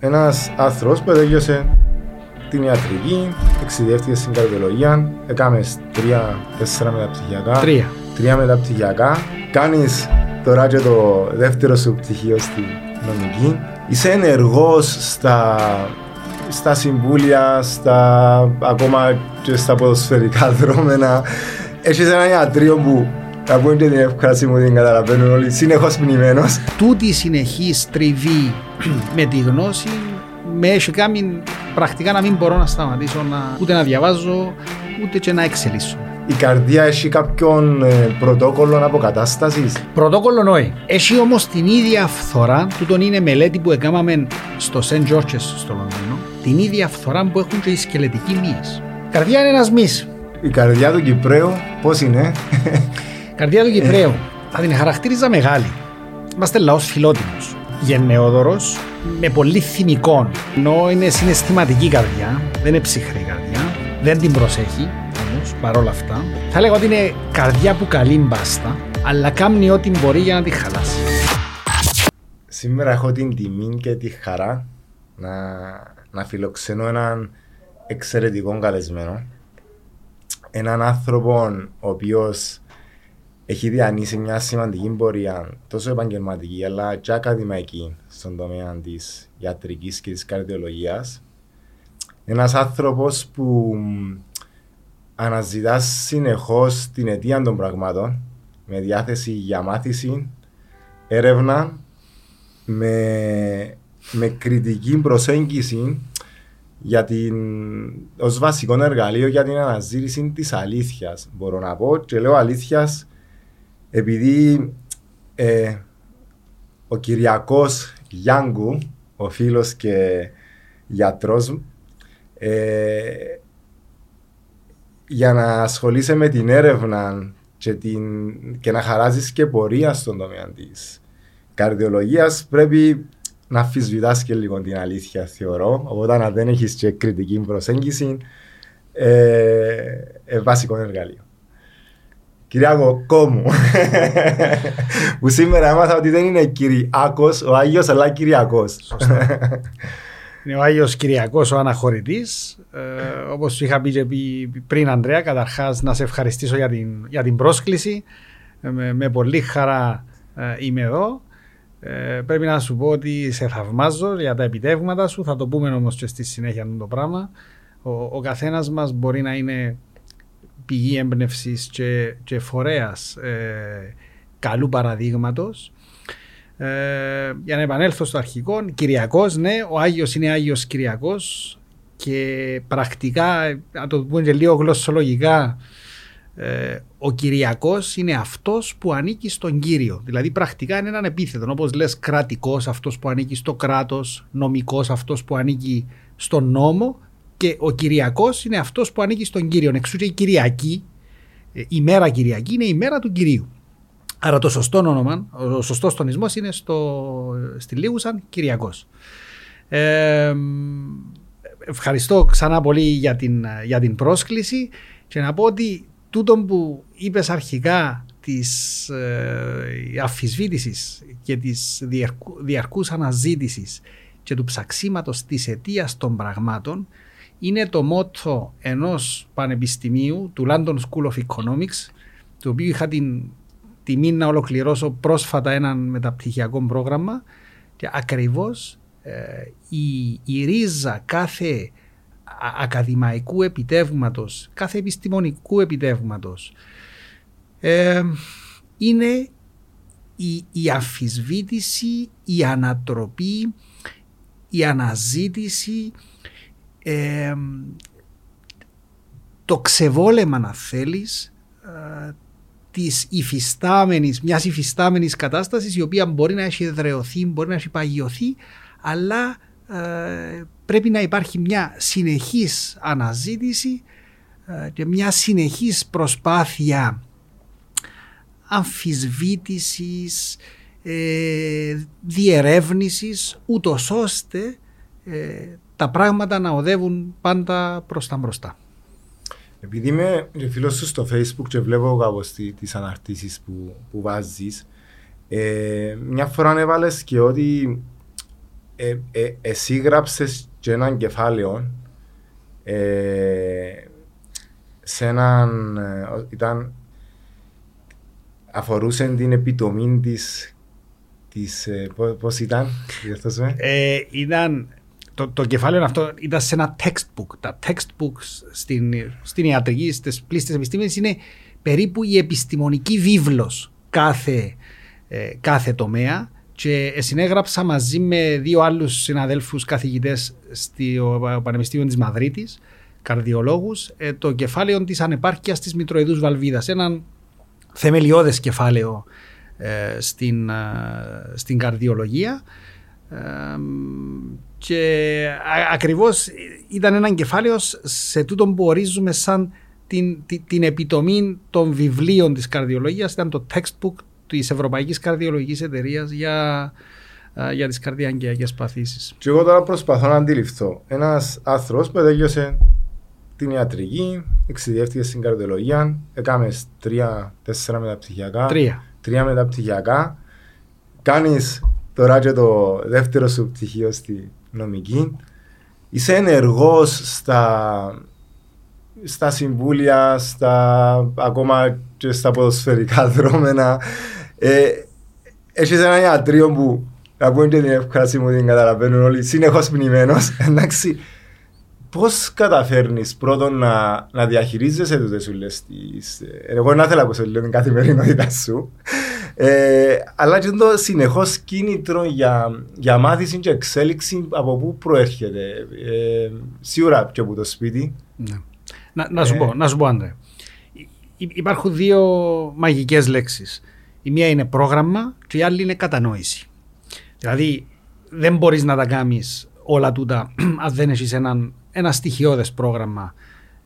Ένας άνθρωπος που τελειώσε την ιατρική, εξειδεύτηκε στην καρδιολογία, έκαμε τρία-τέσσερα μεταπτυχιακά. Τρία. Τρία μεταπτυχιακά. Κάνεις τώρα και το δεύτερο σου πτυχίο στη νομική. Είσαι ενεργός στα, στα συμβούλια, στα, ακόμα και στα ποδοσφαιρικά δρόμενα. Έχεις ένα ιατρείο που θα πούμε και την εύκολα μου την καταλαβαίνουν όλοι, συνεχώς πνημένος. Τούτη η συνεχής τριβή με τη γνώση με έχει κάνει πρακτικά να μην μπορώ να σταματήσω να, ούτε να διαβάζω ούτε και να εξελίσσω. Η καρδιά έχει κάποιον ε, πρωτόκολλο αποκατάστασης; Πρωτόκολλο όχι. Έχει όμως την ίδια φθορά, τούτον είναι μελέτη που έκαναμε στο St. George's στο Λονδίνο, την ίδια φθορά που έχουν και οι σκελετικοί μύες. Καρδιά είναι ένας μυς. Η καρδιά του Κυπρέου πώς είναι; Καρδιά του Κυπρέου θα την χαρακτήριζα μεγάλη. Είμαστε λαός φιλότιμος. Γενναιόδωρος, με πολύ θυμικών. Ενώ είναι συναισθηματική καρδιά, δεν είναι ψυχρή καρδιά, δεν την προσέχει όμως παρόλα αυτά. Θα λέγω ότι είναι καρδιά που καλεί μπάστα, αλλά κάνει ό,τι μπορεί για να τη χαλάσει. Σήμερα έχω την τιμή και τη χαρά να, να φιλοξενώ έναν εξαιρετικό καλεσμένο. Έναν άνθρωπο ο οποίος έχει διανύσει μια σημαντική πορεία τόσο επαγγελματική αλλά και ακαδημαϊκή στον τομέα της ιατρικής και της καρδιολογίας. Ένας άνθρωπος που αναζητά συνεχώς την αιτία των πραγμάτων με διάθεση για μάθηση, έρευνα, με, με κριτική προσέγγιση για την, ως βασικό εργαλείο για την αναζήτηση της αλήθειας. Μπορώ να πω και λέω αλήθειας επειδή ε, ο Κυριακός Γιάνγκου, ο φίλος και γιατρός, ε, για να ασχολείσαι με την έρευνα και, την, και να χαράζεις και πορεία στον τομέα της καρδιολογίας, πρέπει να αφισβητάς και λίγο την αλήθεια, θεωρώ. Οπότε, αν δεν έχεις και κριτική προσέγγιση, ε, ε, βασικό εργαλείο. Κυριάκο, κόμου. που σήμερα έμαθα ότι δεν είναι Κυριάκο ο Άγιος, αλλά Κυριακό. είναι ο Άγιος Κυριακό ο αναχωρητής. Ε, Όπως σου είχα πει και πριν, Ανδρέα, καταρχάς να σε ευχαριστήσω για την, για την πρόσκληση. Ε, με, με πολύ χαρά ε, είμαι εδώ. Ε, πρέπει να σου πω ότι σε θαυμάζω για τα επιτεύγματα σου. Θα το πούμε όμως και στη συνέχεια το πράγμα. Ο, ο καθένας μας μπορεί να είναι πηγή έμπνευσης και, και φορέας ε, καλού παραδείγματος. Ε, για να επανέλθω στο αρχικό, Κυριακός, ναι, ο Άγιος είναι Άγιος Κυριακός και πρακτικά, να το πούμε και λίγο γλωσσολογικά, ε, ο Κυριακός είναι αυτός που ανήκει στον Κύριο. Δηλαδή πρακτικά είναι έναν επίθετο. Όπως λες κρατικός, αυτός που ανήκει στο κράτος, νομικός, αυτός που ανήκει στον νόμο και ο Κυριακός είναι αυτός που ανήκει στον κύριο. Εξού και η Κυριακή, ε, η μέρα Κυριακή είναι η μέρα του κυρίου. Άρα το σωστό όνομα, ο σωστός τονισμός είναι στο, στη Λίγουσαν Κυριακός. Ε, ευχαριστώ ξανά πολύ για την, για την πρόσκληση και να πω ότι τούτο που είπες αρχικά της ε, αφισβήτησης και της διαρκού, διαρκούς αναζήτησης και του ψαξίματος της αιτίας των πραγμάτων είναι το μότο ενός πανεπιστημίου του London School of Economics το οποίο είχα την τιμή να ολοκληρώσω πρόσφατα ένα μεταπτυχιακό πρόγραμμα και ακριβώς ε, η, η ρίζα κάθε ακαδημαϊκού επιτεύγματος, κάθε επιστημονικού επιτεύγματος ε, είναι η, η αφισβήτηση, η ανατροπή, η αναζήτηση το ξεβόλεμα να θέλεις ε, της υφιστάμενης, μιας υφιστάμενης κατάστασης η οποία μπορεί να έχει εδρεωθεί, μπορεί να έχει παγιωθεί αλλά ε, πρέπει να υπάρχει μια συνεχής αναζήτηση ε, και μια συνεχής προσπάθεια αμφισβήτησης, ε, διερεύνησης ούτως ώστε τα πράγματα να οδεύουν πάντα προς τα μπροστά. Επειδή είμαι φίλος σου στο facebook και βλέπω κάπως τις αναρτήσεις που, που βάζεις, ε, μια φορά έβαλες και ότι ε, ε, εσύ γράψες και έναν κεφάλαιο ε, σε έναν, ε, ήταν, αφορούσε την επιτομή της, της ε, πώς, πώς ήταν, διορθώσουμε. Ε, ήταν, το, το κεφάλαιο αυτό ήταν σε ένα textbook. Τα textbooks στην, στην ιατρική, στις πλήστες επιστήμες είναι περίπου η επιστημονική βίβλος κάθε, ε, κάθε τομέα και συνέγραψα μαζί με δύο άλλους συναδέλφους καθηγητές στο Πανεπιστήμιο της Μαδρίτης, καρδιολόγους, ε, το κεφάλαιο της ανεπάρκειας της μητροειδούς βαλβίδας. Έναν θεμελιώδες κεφάλαιο ε, στην, ε, στην καρδιολογία ε, και α, ακριβώς ήταν ένα κεφάλαιο σε τούτο που ορίζουμε σαν την, την, την επιτομή των βιβλίων της καρδιολογίας ήταν το textbook της Ευρωπαϊκής Καρδιολογικής Εταιρείας για, για τις καρδιαγγειακές παθήσεις. Και εγώ τώρα προσπαθώ να αντιληφθώ. Ένας άνθρωπος που τέλειωσε την ιατρική, εξειδεύτηκε στην καρδιολογία, έκαμε τρία-τέσσερα μεταπτυχιακά. Τρία. Τρία μεταπτυχιακά. Κάνεις τώρα και το δεύτερο σου πτυχίο στη νομική. Είσαι ενεργός στα, στα συμβούλια, στα, ακόμα και στα ποδοσφαιρικά δρόμενα. Ε, έχεις ένα ιατρείο που να πούμε και την εύκραση μου την καταλαβαίνουν όλοι, συνεχώς πνημένος, εντάξει. Πώς καταφέρνεις πρώτον να, να διαχειρίζεσαι τούτες σου λες τις... ε, Εγώ να θέλω να ακούσω λίγο την καθημερινότητα σου. Ε, αλλά και το συνεχώς κίνητρο για, για μάθηση και εξέλιξη από πού προέρχεται. Ε, σίγουρα και από το σπίτι. Ναι. Να, να, σου Ε. πω, να σου πω, Άντρε. Υ- Υπάρχουν δύο μαγικές λέξεις. Η μία είναι πρόγραμμα και η άλλη είναι κατανόηση. Δηλαδή, δεν μπορείς να τα κάνεις όλα τούτα αν δεν έχεις έναν, ένα στοιχειώδες πρόγραμμα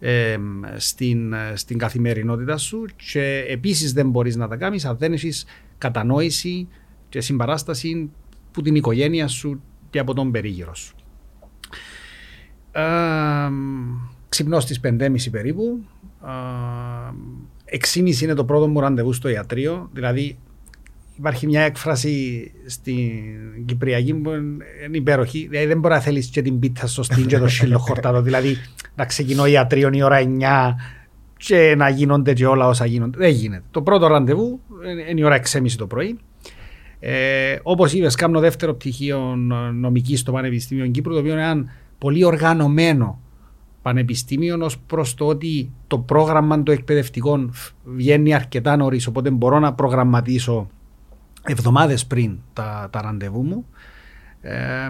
ε, στην, ε, στην καθημερινότητα σου και επίσης δεν μπορείς να τα κάνεις αν δεν έχεις κατανόηση και συμπαράσταση που την οικογένεια σου και από τον περίγυρο σου. Ε, ξυπνώ στις 5.30 περίπου. Ε, 6.30 είναι το πρώτο μου ραντεβού στο ιατρείο. Δηλαδή υπάρχει μια έκφραση στην Κυπριακή που είναι υπέροχη. Δηλαδή δεν μπορεί να θέλεις και την πίτα στο στήν και το σύλλο χορτάτο. Δηλαδή να ξεκινώ ιατρείο η ώρα 9 και να γίνονται και όλα όσα γίνονται. Δεν γίνεται. Το πρώτο ραντεβού είναι η ώρα 6.30 το πρωί. Ε, Όπως είπες, κάνω δεύτερο πτυχίο νομικής στο Πανεπιστήμιο Κύπρου, το οποίο είναι ένα πολύ οργανωμένο πανεπιστήμιο ως προς το ότι το πρόγραμμα των εκπαιδευτικών βγαίνει αρκετά νωρίς, οπότε μπορώ να προγραμματίσω εβδομάδες πριν τα, τα ραντεβού μου. Ε,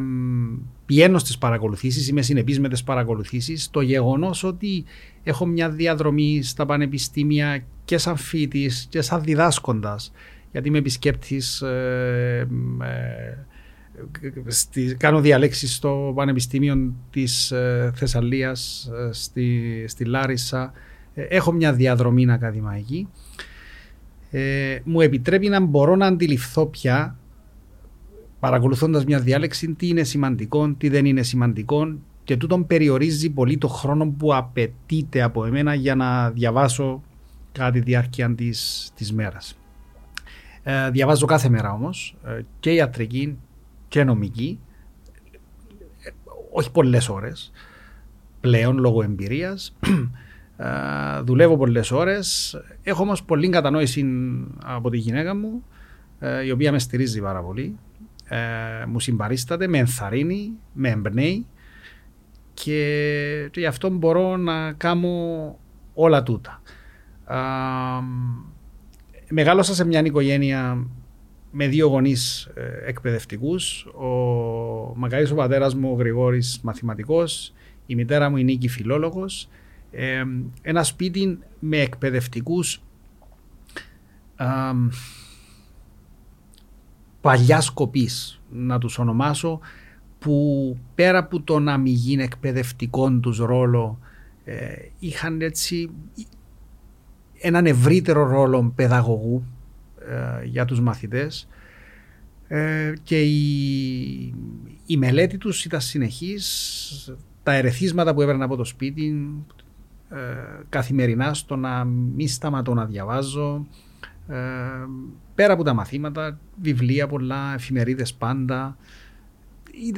πηγαίνω στις παρακολουθήσεις, είμαι συνεπής με τις παρακολουθήσεις. Το γεγονός ότι έχω μια διαδρομή στα πανεπιστήμια και σαν φοιτης και σαν διδάσκοντας γιατί είμαι επισκέπτης ε, ε, στη, κάνω διαλέξεις στο Πανεπιστήμιο της ε, Θεσσαλίας ε, στη, στη Λάρισα Ε, έχω μια διαδρομή ακαδημαϊκή ε, μου επιτρέπει να μπορώ να αντιληφθώ πια παρακολουθώντας μιας διάλεξης τι είναι σημαντικό, τι δεν είναι σημαντικό και τούτον περιορίζει πολύ το χρόνο που απαιτείται από εμένα για να διαβάσω κατά τη διάρκεια της, της μέρας. Ε, διαβάζω κάθε μέρα όμως ε, και ιατρική και νομική ε, όχι πολλές ώρες πλέον λόγω εμπειρίας ε, δουλεύω πολλές ώρες έχω όμως πολλή κατανόηση από τη γυναίκα μου ε, η οποία με στηρίζει πάρα πολύ ε, μου συμπαρίσταται, με ενθαρρύνει, με εμπνέει και, και γι' αυτό μπορώ να κάνω όλα τούτα. Α, μεγάλωσα σε μια οικογένεια με δύο γονείς ε, εκπαιδευτικούς. Ο μακαρής ο πατέρας μου, ο Γρηγόρης, μαθηματικός. Η μητέρα μου, η Νίκη, φιλόλογος. Ε, ένα σπίτι με εκπαιδευτικούς α, παλιά σκοπής, να τους ονομάσω, που πέρα από το να μην γίνει εκπαιδευτικό τους ρόλο, ε, είχαν έτσι έναν ευρύτερο ρόλο παιδαγωγού ε, για τους μαθητές. Ε, και η, η μελέτη τους ήταν συνεχής, τα ερεθίσματα που έπαιρνα από το σπίτι ε, καθημερινά στο να μην σταματώ να διαβάζω ε, πέρα από τα μαθήματα, βιβλία πολλά, εφημερίδες πάντα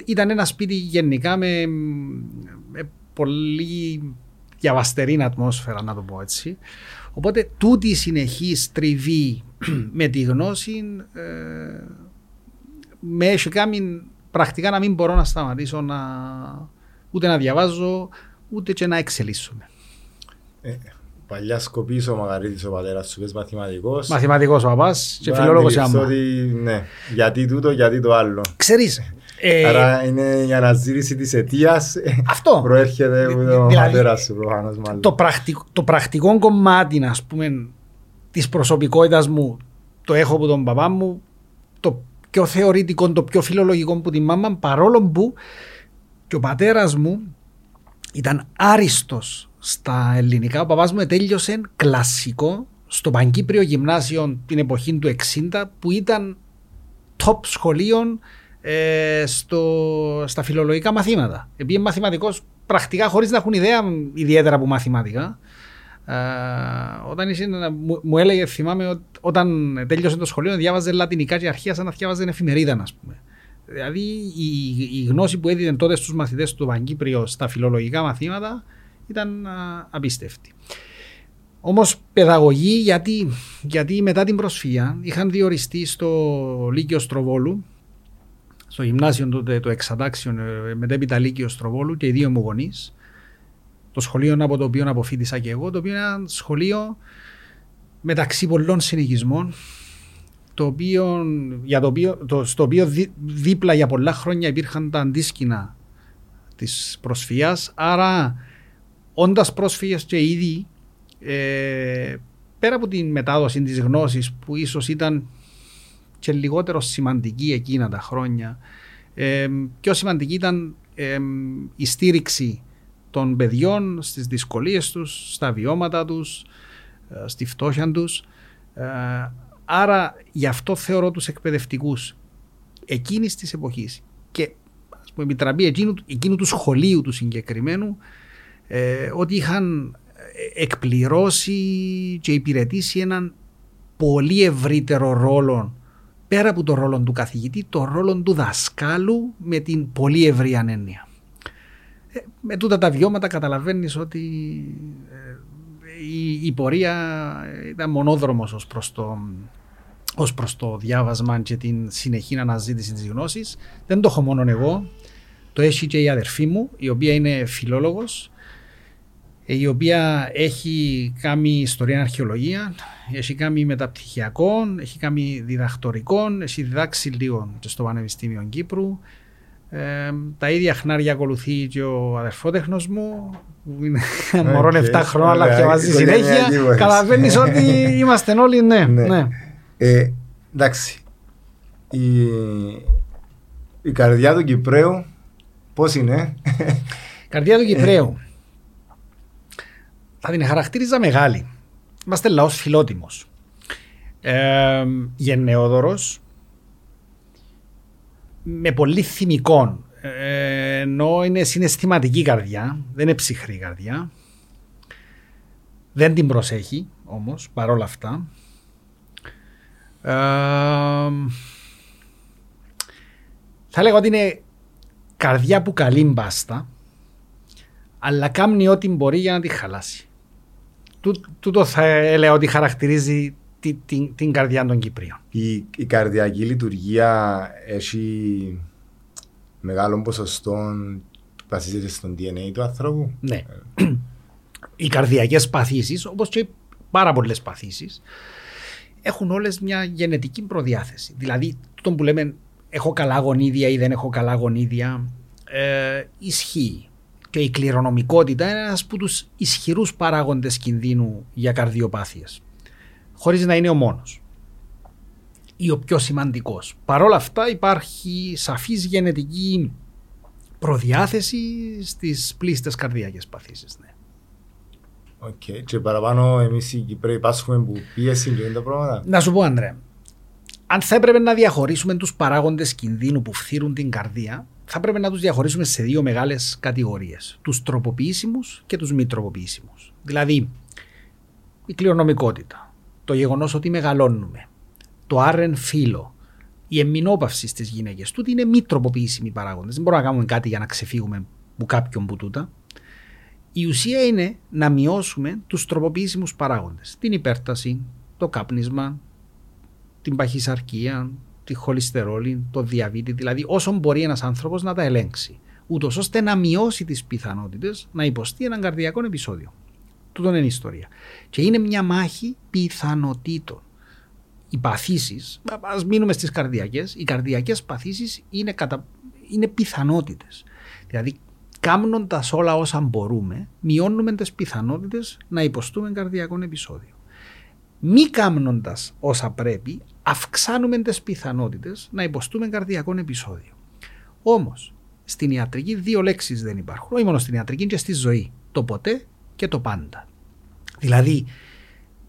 ήταν ένα σπίτι γενικά με, με πολύ διαβαστερή ατμόσφαιρα, να το πω έτσι. Οπότε τούτη η συνεχή τριβή με τη γνώση ε, με έχει κάνει πρακτικά να μην μπορώ να σταματήσω να, ούτε να διαβάζω ούτε και να εξελίσσομαι. Ε, παλιά σκοπής ο Μαγαρίτης ο πατέρας σου, πες μαθηματικός. Μαθηματικός ο παπάς και φιλόλογος η άμα. Ότι, ναι, γιατί τούτο, γιατί το άλλο. Ξέρεις, ε, Άρα είναι η αναζήτηση της αιτίας αυτό. προέρχεται από τον Δηλαδή, πατέρας σου προφανώς μάλλον. το, πρακτικ, το πρακτικό κομμάτι, ας πούμε, της προσωπικότητας μου το έχω από τον παπά μου, το πιο θεωρητικό, το πιο φιλολογικό από την μάμα, παρόλο που και ο πατέρας μου ήταν άριστος στα ελληνικά. Ο παπάς μου τέλειωσε κλασικό στο Παγκύπριο Γυμνάσιο την εποχή του 60 που ήταν top σχολείων ε, στο, στα φιλολογικά μαθήματα. Επειδή μαθηματικός πρακτικά χωρίς να έχουν ιδέα ιδιαίτερα από μαθηματικά. Ε, όταν είσαι, μου, μου έλεγε, θυμάμαι, ότι όταν τέλειωσε το σχολείο, διάβαζε λατινικά και αρχεία σαν να διάβαζε εφημερίδα, ας πούμε. Δηλαδή η, η γνώση που έδινε τότε στους μαθητές του Παγκύπριο στα φιλολογικά μαθήματα ήταν α, απίστευτη. Όμως παιδαγωγή γιατί, γιατί μετά την προσφυγιά είχαν διοριστεί στο Λύκειο Στροβόλου στο γυμνάσιο τότε το εξατάξιο μετέπειτα Λύκειο Στροβόλου και οι δύο μου γονείς το σχολείο από το οποίο αποφύτησα και εγώ το οποίο είναι ένα σχολείο μεταξύ πολλών συνοικισμών το οποίο, για το οποίο, το, στο οποίο δί, δίπλα για πολλά χρόνια υπήρχαν τα αντίσκηνα της προσφυγιάς άρα όντας πρόσφυγες και ήδη ε, πέρα από την μετάδοση της γνώσης που ίσως ήταν και λιγότερο σημαντική εκείνα τα χρόνια ε, πιο σημαντική ήταν ε, η στήριξη των παιδιών στις δυσκολίες τους, στα βιώματα τους, ε, στη φτώχεια τους. Ε, άρα γι' αυτό θεωρώ τους εκπαιδευτικούς εκείνης της εποχής και ας πούμε επιτραπεί εκείνου, εκείνου του σχολείου του συγκεκριμένου ε, ότι είχαν εκπληρώσει και υπηρετήσει έναν πολύ ευρύτερο ρόλο πέρα από το ρόλο του καθηγητή, το ρόλο του δασκάλου με την πολύ ευρία έννοια. Ε, με τούτα τα βιώματα καταλαβαίνεις ότι ε, η, η πορεία ήταν μονόδρομος ως προς το, ως προς το διάβασμα και την συνεχή αναζήτηση της γνώσης. Δεν το έχω μόνο εγώ, το έχει και η αδερφή μου, η οποία είναι φιλόλογος, η οποία έχει κάνει ιστορία αρχαιολογία, έχει κάνει μεταπτυχιακό, έχει κάνει διδακτορικό, έχει διδάξει λίγο και στο Πανεπιστήμιο Κύπρου. Ε, τα ίδια χνάρια ακολουθεί και ο αδερφότεχνος μου, που είναι okay. μωρό 7 χρόνια, αλλά διαβάζει συνέχεια. Καταλαβαίνεις ότι είμαστε όλοι ναι. Ναι. ναι. Ε, εντάξει. Η, η καρδιά του Κυπρέου πώς είναι; Η καρδιά του Κυπρέου. Θα την χαρακτήριζα μεγάλη. Είμαστε λαός φιλότιμος. Ε, γενναιόδωρος, με πολύ θυμικών. Ε, ενώ είναι συναισθηματική καρδιά, δεν είναι ψυχρή καρδιά. Δεν την προσέχει όμως, παρόλα αυτά. Ε, θα λέγω ότι είναι καρδιά που καλεί μπάστα, αλλά κάνει ό,τι μπορεί για να τη χαλάσει. Τούτο θα έλεγα ότι χαρακτηρίζει την, την, την καρδιά των Κυπρίων. Η, η καρδιακή λειτουργία έχει μεγάλο ποσοστό βασίζεται στον DNA του ανθρώπου. Ναι. Οι καρδιακές παθήσεις, όπως και πάρα πολλές παθήσεις, έχουν όλες μια γενετική προδιάθεση. Δηλαδή, το που λέμε έχω καλά γονίδια ή δεν έχω καλά γονίδια, ε, ισχύει και η κληρονομικότητα είναι ένας από τους ισχυρούς παράγοντες κινδύνου για καρδιοπάθειες. Χωρίς να είναι ο μόνος. Ή ο πιο σημαντικός. Παρ' όλα αυτά υπάρχει σαφής γενετική προδιάθεση στις πλήστες καρδιακές παθήσεις. Ναι. Okay. Και παραπάνω εμείς οι Κυπρέοι πάσχουμε που πίεση και τα πράγματα. Να σου πω Ανδρέα, αν θα έπρεπε να διαχωρίσουμε τους παράγοντες κινδύνου που φθύρουν την καρδία, θα πρέπει να τους διαχωρίσουμε σε δύο μεγάλες κατηγορίες. Τους τροποποιήσιμους και τους μη τροποποιήσιμους. Δηλαδή, η κληρονομικότητα, το γεγονός ότι μεγαλώνουμε, το άρεν φύλλο, η εμμηνόπαυση στις γυναίκες, τούτοι είναι μη τροποποιήσιμοι παράγοντες. Δεν μπορούμε να κάνουμε κάτι για να ξεφύγουμε από κάποιον που τούτα. Η ουσία είναι να μειώσουμε τους τροποποιήσιμους παράγοντες. Την υπέρταση, το κάπνισμα, την παχυσαρκία, τη χολυστερόλη, το διαβήτη, δηλαδή όσο μπορεί ένας άνθρωπος να τα ελέγξει, ούτως ώστε να μειώσει τις πιθανότητες να υποστεί έναν καρδιακό επεισόδιο. Τούτο είναι η ιστορία. Και είναι μια μάχη πιθανότητων. Οι παθήσεις, ας μείνουμε στις καρδιακές, οι καρδιακές παθήσεις είναι, κατα... είναι πιθανότητες. Δηλαδή, κάνοντα όλα όσα μπορούμε, μειώνουμε τις πιθανότητες να υποστούμε καρδιακό επεισόδιο. Μη κάνοντα όσα πρέπει, αυξάνουμε τις πιθανότητες να υποστούμε καρδιακό επεισόδιο. Όμως, στην ιατρική δύο λέξεις δεν υπάρχουν. Όχι μόνο στην ιατρική, και στη ζωή. Το ποτέ και το πάντα. Δηλαδή,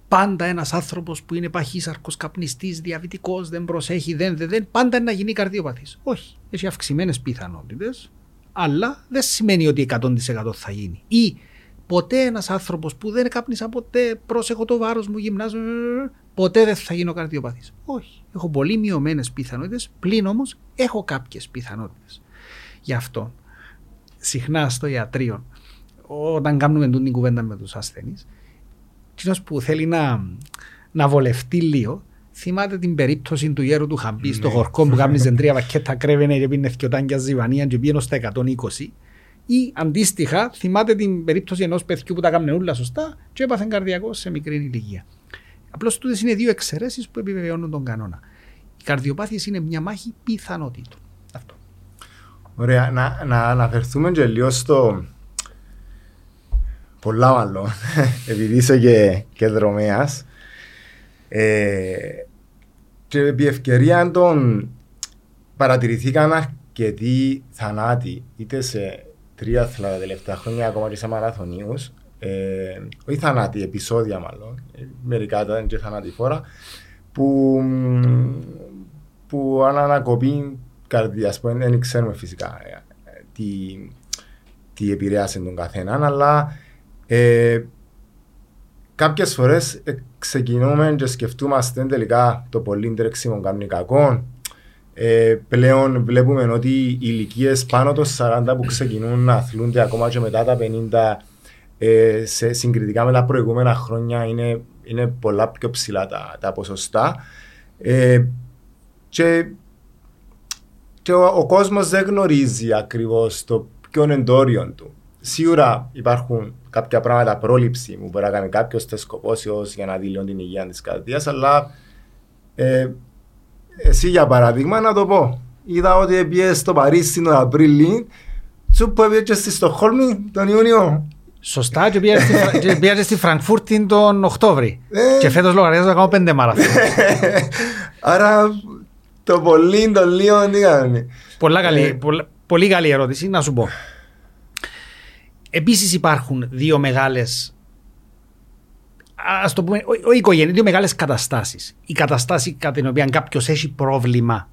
πάντα ένας άνθρωπος που είναι παχύσαρκος, καπνιστής, διαβητικός, δεν προσέχει, δεν, δεν, δεν, πάντα είναι να γίνει καρδιοπαθής. Όχι. Έχει αυξημένες πιθανότητες, αλλά δεν σημαίνει ότι 100% θα γίνει. Ή ποτέ ένας άνθρωπος που δεν κάπνισα ποτέ, πρόσεχω το βάρος μου, γυμνάζω, ποτέ δεν θα γίνω καρδιοπαθής. Όχι. Έχω πολύ μειωμένες πιθανότητες, πλην όμως έχω κάποιες πιθανότητες. Γι' αυτό συχνά στο ιατρείο, όταν κάνουμε την κουβέντα με τους ασθενείς, κοινό που θέλει να, να βολευτεί λίγο, θυμάται την περίπτωση του γέρου του Χαμπή στο ναι. χορκό που κάμνιζε τρία βακέτα κρέβαινε και πίνε θκιωτάνκια ζιβανία και πήγαινε στα 120 ή αντίστοιχα θυμάται την περίπτωση ενός παιδιού που τα κάμνε όλα σωστά και έπαθε καρδιακό σε μικρή ηλικία. Απλώς τούτες είναι δύο εξαιρέσεις που επιβεβαιώνουν τον κανόνα. Οι καρδιοπάθειες είναι μια μάχη πιθανότητων. Αυτό. Ωραία. Να, να αναφερθούμε και λίγο στο. Πολλά μάλλον, επειδή είσαι και, και δρομέας. Ε, και επί ευκαιρία των παρατηρηθήκαν αρκετοί θανάτοι, είτε σε τρία τα τελευταία χρόνια, ακόμα και σε μαραθωνίους, ε, όχι θανάτοι, επεισόδια μάλλον, μερικά ήταν και φορά, που, που αν ανακοπεί καρδιάς, που δεν ξέρουμε φυσικά ε, τι, τι επηρέασε τον καθέναν, αλλά ε, κάποιες φορές ε, ξεκινούμε και σκεφτούμαστε τελικά το πολύ τρέξιμο κάνει κακό. Ε, πλέον βλέπουμε ότι οι ηλικίες πάνω των 40 που ξεκινούν να αθλούνται ακόμα και μετά τα 50 ε, σε, συγκριτικά με τα προηγούμενα χρόνια είναι, είναι πολλά πιο ψηλά τα, τα ποσοστά. Ε, και και ο, ο κόσμος δεν γνωρίζει ακριβώς το ποιον εντόριο του. Σίγουρα υπάρχουν κάποια πράγματα πρόληψη που μπορεί να κάνει κάποιος τεσκοπόσιο για να δει την υγεία της καρδιά, αλλά ε, εσύ για παράδειγμα να το πω. Είδα ότι πήγε στο Παρίσι τον Απρίλιο, σου που πήγε στη Στοχόλμη τον Ιούνιο. Σωστά, και πήγε στη Φραγκφούρτη τον Οκτώβρη. Ε, και φέτος λογαριάζω να κάνω πέντε μαραθώνια. Άρα το πολύ, το λίγο, τι κάνει. Ε, πολύ καλή ερώτηση, να σου πω. Επίσης υπάρχουν δύο μεγάλες ας το πούμε, ο, οικογένεια, δύο μεγάλες καταστάσεις. Η καταστάση κατά την οποία κάποιος έχει πρόβλημα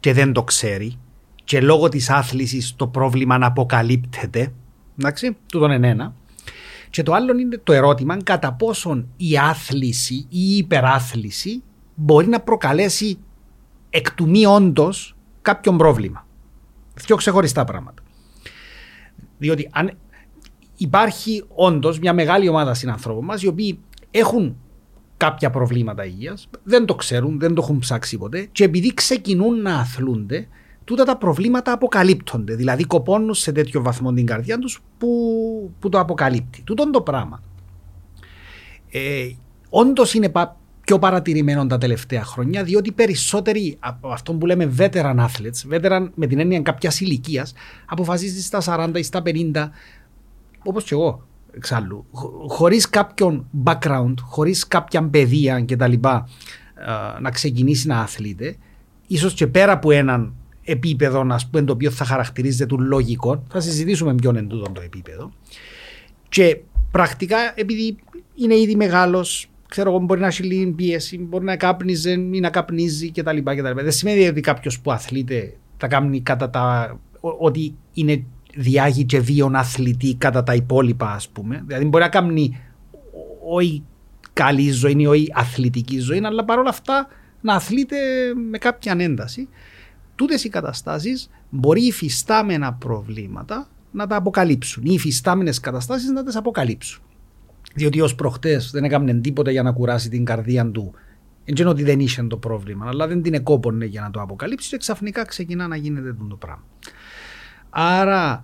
και δεν το ξέρει και λόγω της άθλησης το πρόβλημα να αποκαλύπτεται. Εντάξει, τούτο είναι ένα. Και το άλλο είναι το ερώτημα κατά πόσον η άθληση ή η υπεράθληση μπορεί να προκαλέσει εκ του μη όντως κάποιον πρόβλημα. Δύο ξεχωριστά πράγματα. Διότι αν υπάρχει όντως μια μεγάλη ομάδα συνανθρώπων μας οι οποίοι έχουν κάποια προβλήματα υγείας, δεν το ξέρουν, δεν το έχουν ψάξει ποτέ και επειδή ξεκινούν να αθλούνται, τούτα τα προβλήματα αποκαλύπτονται. Δηλαδή κοπώνουν σε τέτοιο βαθμό την καρδιά τους που, που το αποκαλύπτει. Τούτο το πράγμα. Ε, Όντως είναι πιο παρατηρημένο τα τελευταία χρόνια, διότι περισσότεροι από αυτό που λέμε veteran athletes, veteran με την έννοια κάποιας ηλικίας, αποφασίζεις στα 40 ή στα 50 όπως και εγώ εξάλλου, χωρίς κάποιον background, χωρίς κάποια παιδεία και τα λοιπά, να ξεκινήσει να αθλείται, ίσως και πέρα από έναν επίπεδο να πούμε, το οποίο θα χαρακτηρίζεται του λογικό, θα συζητήσουμε ποιον είναι τούτο το επίπεδο. Και πρακτικά επειδή είναι ήδη μεγάλος, ξέρω εγώ, μπορεί να έχει λίγη πίεση, μπορεί να κάπνιζε ή να καπνίζει κτλ. Δεν σημαίνει ότι κάποιος που αθλείται θα κάνει κατά τα. ότι είναι διάγει και βίον αθλητή κατά τα υπόλοιπα, ας πούμε. Δηλαδή, μπορεί να κάνει όχι καλή ζωή, όχι αθλητική ζωή, αλλά παρόλα αυτά να αθλείται με κάποια ένταση. Τούτες οι καταστάσεις μπορεί οι φυστάμενα προβλήματα να τα αποκαλύψουν ή οι φυστάμενες καταστάσεις να τις αποκαλύψουν. Διότι ως προχτές δεν έκαμε τίποτα για να κουράσει την καρδία του. Δεν ότι δεν είχε το πρόβλημα, αλλά δεν την εκόπωνε για να το αποκαλύψει και ξαφνικά ξεκινά να γίνεται το πράγμα. Άρα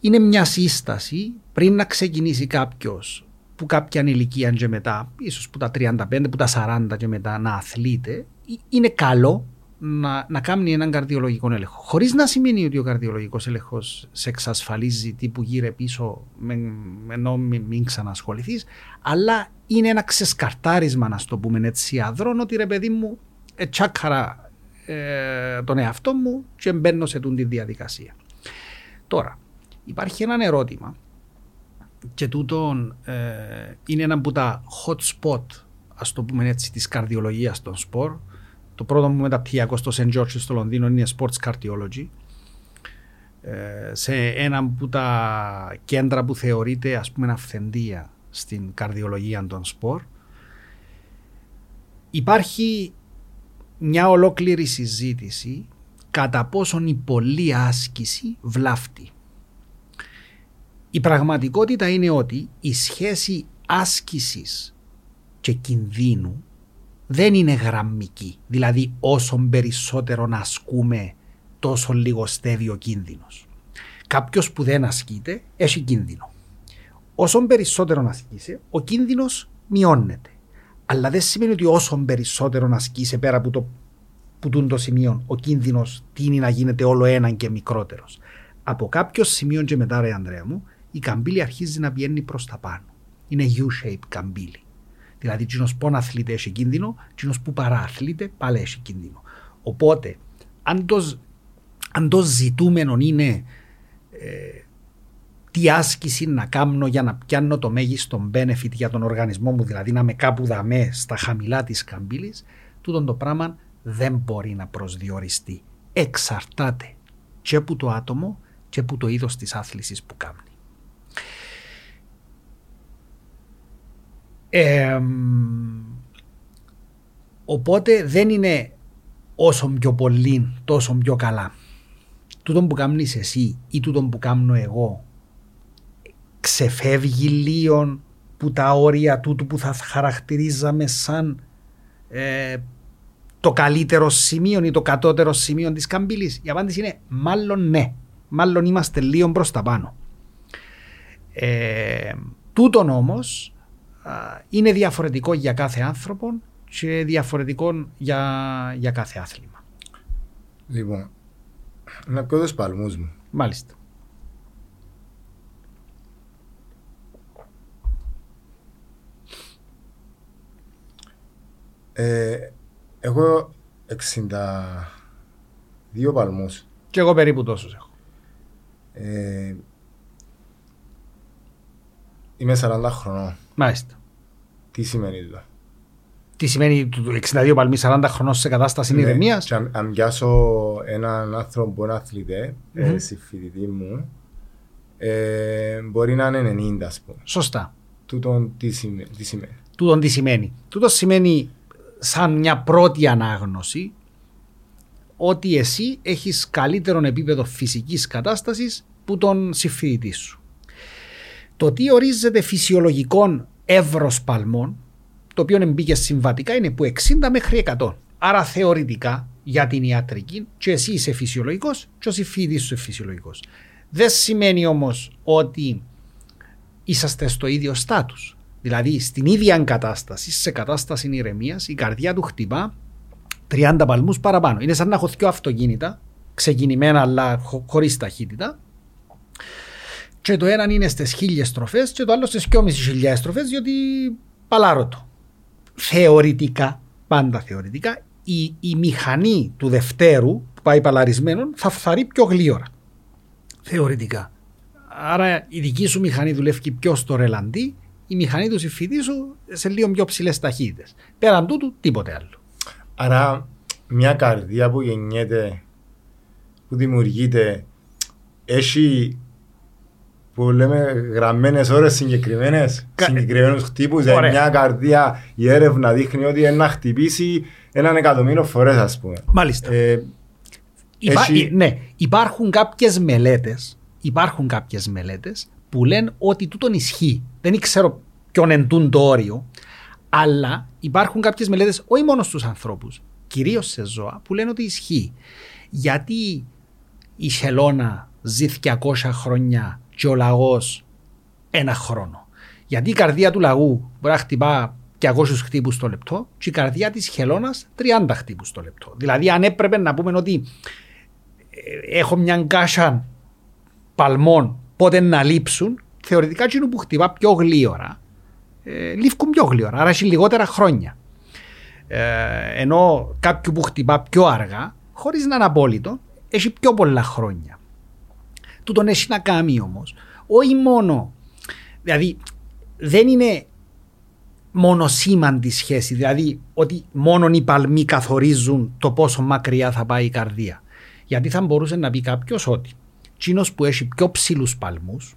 είναι μια σύσταση πριν να ξεκινήσει κάποιος που κάποια ηλικία και μετά, ίσως που τα 35, που τα 40 και μετά να αθλείται, είναι καλό να, να κάνει έναν καρδιολογικό έλεγχο. Χωρίς να σημαίνει ότι ο καρδιολογικός έλεγχος σε εξασφαλίζει τι που γύρε πίσω, ενώ μην, μην ξανασχοληθείς, αλλά είναι ένα ξεσκαρτάρισμα, να το πούμε έτσι, αδρόν, ότι ρε παιδί μου, ε, τσάκαρα ε, τον εαυτό μου και μπαίνω σε τούτη διαδικασία. Τώρα, υπάρχει ένα ερώτημα και τούτο ε, είναι ένα από τα hot spot, ας το πούμε έτσι, της καρδιολογίας των σπορ. Το πρώτο μου μεταπτυχιακό στο St. George στο Λονδίνο είναι Sports Cardiology. Ε, σε ένα από τα κέντρα που θεωρείται ας πούμε αυθεντία στην καρδιολογία των σπορ. Υπάρχει μια ολόκληρη συζήτηση κατά πόσον η πολλή άσκηση βλάφτει. Η πραγματικότητα είναι ότι η σχέση άσκησης και κινδύνου δεν είναι γραμμική. Δηλαδή όσο περισσότερο να ασκούμε τόσο λιγοστεύει ο κίνδυνος. Κάποιος που δεν ασκείται έχει κίνδυνο. Όσο περισσότερο να ασκείσαι, ο κίνδυνος μειώνεται. Αλλά δεν σημαίνει ότι όσο περισσότερο να ασκείσαι πέρα από το που το σημείο, ο κίνδυνος τίνει να γίνεται όλο έναν και μικρότερος. Από κάποιο σημείο και μετά, ρε Ανδρέα μου, η καμπύλη αρχίζει να πηγαίνει προς τα πάνω. Είναι U-shape καμπύλη. Δηλαδή, κοινό που αθλείται έχει κίνδυνο, κοινό που παραθλείται πάλι έχει κίνδυνο. Οπότε, αν το, αν το ζητούμενο είναι ε, τι άσκηση να κάνω για να πιάνω το μέγιστο benefit για τον οργανισμό μου, δηλαδή να είμαι κάπου δαμέ στα χαμηλά της καμπύλης, τούτο το πράγμα δεν μπορεί να προσδιοριστεί. Εξαρτάται και από το άτομο και από το είδος της άθλησης που κάνει. οπότε δεν είναι όσο πιο πολύ τόσο πιο καλά. Τούτο που κάνεις εσύ ή τούτο που κάνω εγώ ξεφεύγει λίγο που τα όρια τούτου που θα χαρακτηρίζαμε σαν ε, το καλύτερο σημείο ή το κατώτερο σημείο της καμπύλης; Η απάντηση είναι μάλλον ναι. Μάλλον είμαστε λίγο προς τα πάνω. Ε, τούτον όμως είναι διαφορετικό για κάθε άνθρωπο και διαφορετικό για, για κάθε άθλημα. Λοιπόν, να πω τους παλμούς μου. Μάλιστα. Ε, έχω 62 παλμούς. Και εγώ περίπου τόσους έχω. Ε, είμαι 40 χρονών. Μάλιστα. Τι σημαίνει αυτό. Τι σημαίνει 62 παλμοί 40 χρονών σε κατάσταση ναι, ηρεμίας; Αν, αν πιάσω έναν άνθρωπο που είναι αθλητέ, mm-hmm. ε, συμφιλητή μου, ε, μπορεί να είναι 90 ας πούμε. Σωστά. Τούτον τι, σημαίνει. Τι σημαίνει. Τούτον τι σημαίνει. Τούτος σημαίνει σαν μια πρώτη ανάγνωση ότι εσύ έχεις καλύτερο επίπεδο φυσικής κατάστασης που τον συμφιλητή σου. Το τι ορίζεται φυσιολογικών εύρος παλμών, το οποίο μπήκε συμβατικά, είναι που 60 μέχρι 100. Άρα θεωρητικά για την ιατρική και εσύ είσαι φυσιολογικός και ο συμφιλητής σου είναι φυσιολογικός. Δεν σημαίνει όμως ότι είσαστε στο ίδιο στάτους. Δηλαδή στην ίδια κατάσταση, σε κατάσταση ηρεμίας, η καρδιά του χτυπά 30 παλμούς παραπάνω. Είναι σαν να έχω δύο αυτοκίνητα, ξεκινημένα αλλά χω, χωρίς ταχύτητα. Και το ένα είναι στις χίλιες στροφές και το άλλο στις 2.500 στροφές, διότι παλάρωτο. Θεωρητικά, πάντα θεωρητικά, η, η μηχανή του Δευτέρου που πάει παλαρισμένο θα φθαρεί πιο γλύωρα. Θεωρητικά. Άρα η δική σου μηχανή δουλεύει πιο στο ρελαντί η μηχανή του συμφιτή σου σε λίγο πιο ψηλές ταχύτητες. Πέραν τούτου, τίποτε άλλο. Άρα, μια καρδιά που γεννιέται, που δημιουργείται, έχει που λέμε γραμμένες ώρες συγκεκριμένες, Κα- συγκεκριμένους χτύπους. Για Ωραία. μια καρδιά η έρευνα δείχνει ότι είναι να χτυπήσει έναν εκατομμύριο φορές, ας πούμε. Μάλιστα. Ε, Υπά- Έχει- ε, ναι, υπάρχουν κάποιες μελέτες, υπάρχουν κάποιες μελέτες που λένε ότι τούτον ισχύει. Δεν ξέρω ποιον εντούν το όριο, αλλά υπάρχουν κάποιες μελέτες, όχι μόνο στους ανθρώπους, κυρίως σε ζώα, που λένε ότι ισχύει. Γιατί η χελώνα ζει 200 χρόνια και ο λαγός ένα χρόνο. Γιατί η καρδία του λαγού μπορεί να χτυπά 200 χτύπους το λεπτό και η καρδιά της χελώνας 30 χτύπους το λεπτό. Δηλαδή αν έπρεπε να πούμε ότι ε, έχω μια γκάσα παλμών πότε να λείψουν, θεωρητικά εκείνο που χτυπά πιο γλύωρα, ε, λήφκουν πιο γλύωρα, άρα έχει λιγότερα χρόνια. Ε, ενώ κάποιου που χτυπά πιο αργά, χωρίς να είναι απόλυτο, έχει πιο πολλά χρόνια. Τούτον έχει να κάνει όμως, όχι μόνο, δηλαδή δεν είναι μονοσήμαντη σχέση, δηλαδή ότι μόνο οι παλμοί καθορίζουν το πόσο μακριά θα πάει η καρδία. Γιατί θα μπορούσε να πει κάποιος ότι τσίνος που έχει πιο ψηλούς παλμούς,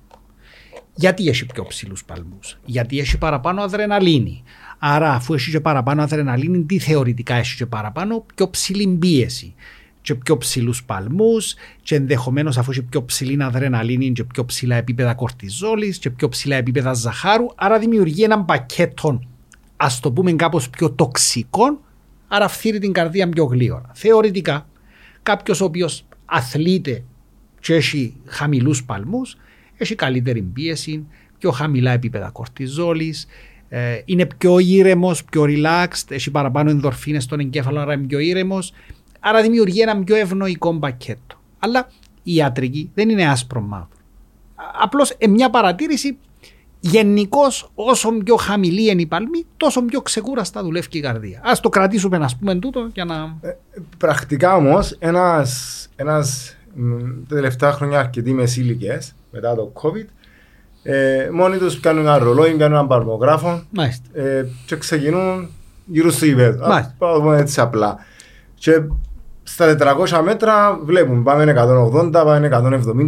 γιατί έχει πιο ψηλούς παλμούς, Γιατί έχει παραπάνω αδρεναλίνη. Άρα, αφού έχει και παραπάνω αδρεναλίνη, τι θεωρητικά έχει και παραπάνω, πιο ψηλή πίεση. Και πιο ψηλούς παλμούς, και ενδεχομένως αφού έχει πιο ψηλή αδρεναλίνη, και πιο ψηλά επίπεδα κορτιζόλης, και πιο ψηλά επίπεδα ζαχάρου. Άρα, δημιουργεί έναν πακέτο, ας το πούμε κάπως πιο τοξικών, άρα φθείρει την καρδία πιο γλύωρα. Θεωρητικά, κάποιος ο οποίος αθλείται και έχει χαμηλούς παλμούς, έχει καλύτερη πίεση, πιο χαμηλά επίπεδα κορτιζόλης, ε, είναι πιο ήρεμος, πιο relaxed, έχει παραπάνω ενδορφίνες στον εγκέφαλο, άρα είναι πιο ήρεμος. Άρα δημιουργεί ένα πιο ευνοϊκό πακέτο. Αλλά η ιατρική δεν είναι άσπρο μαύρο. Απλώς μια παρατήρηση. Γενικώς, όσο πιο χαμηλή είναι η παλμή, τόσο πιο ξεκούραστα δουλεύει και η καρδία. Α το κρατήσουμε, ας πούμε, τούτο για να. πρακτικά όμως, ένα ένας, μ, τα τελευταία χρόνια αρκετοί μεσήλικες μετά το COVID, ε, μόνοι τους κάνουν ένα ρολόι, κάνουν έναν παλμογράφο Μάλιστα. ε, και ξεκινούν γύρω στο ύπεδο. Μάλιστα. Πάμε έτσι απλά. Και στα 400 μέτρα βλέπουν πάμε 180, πάμε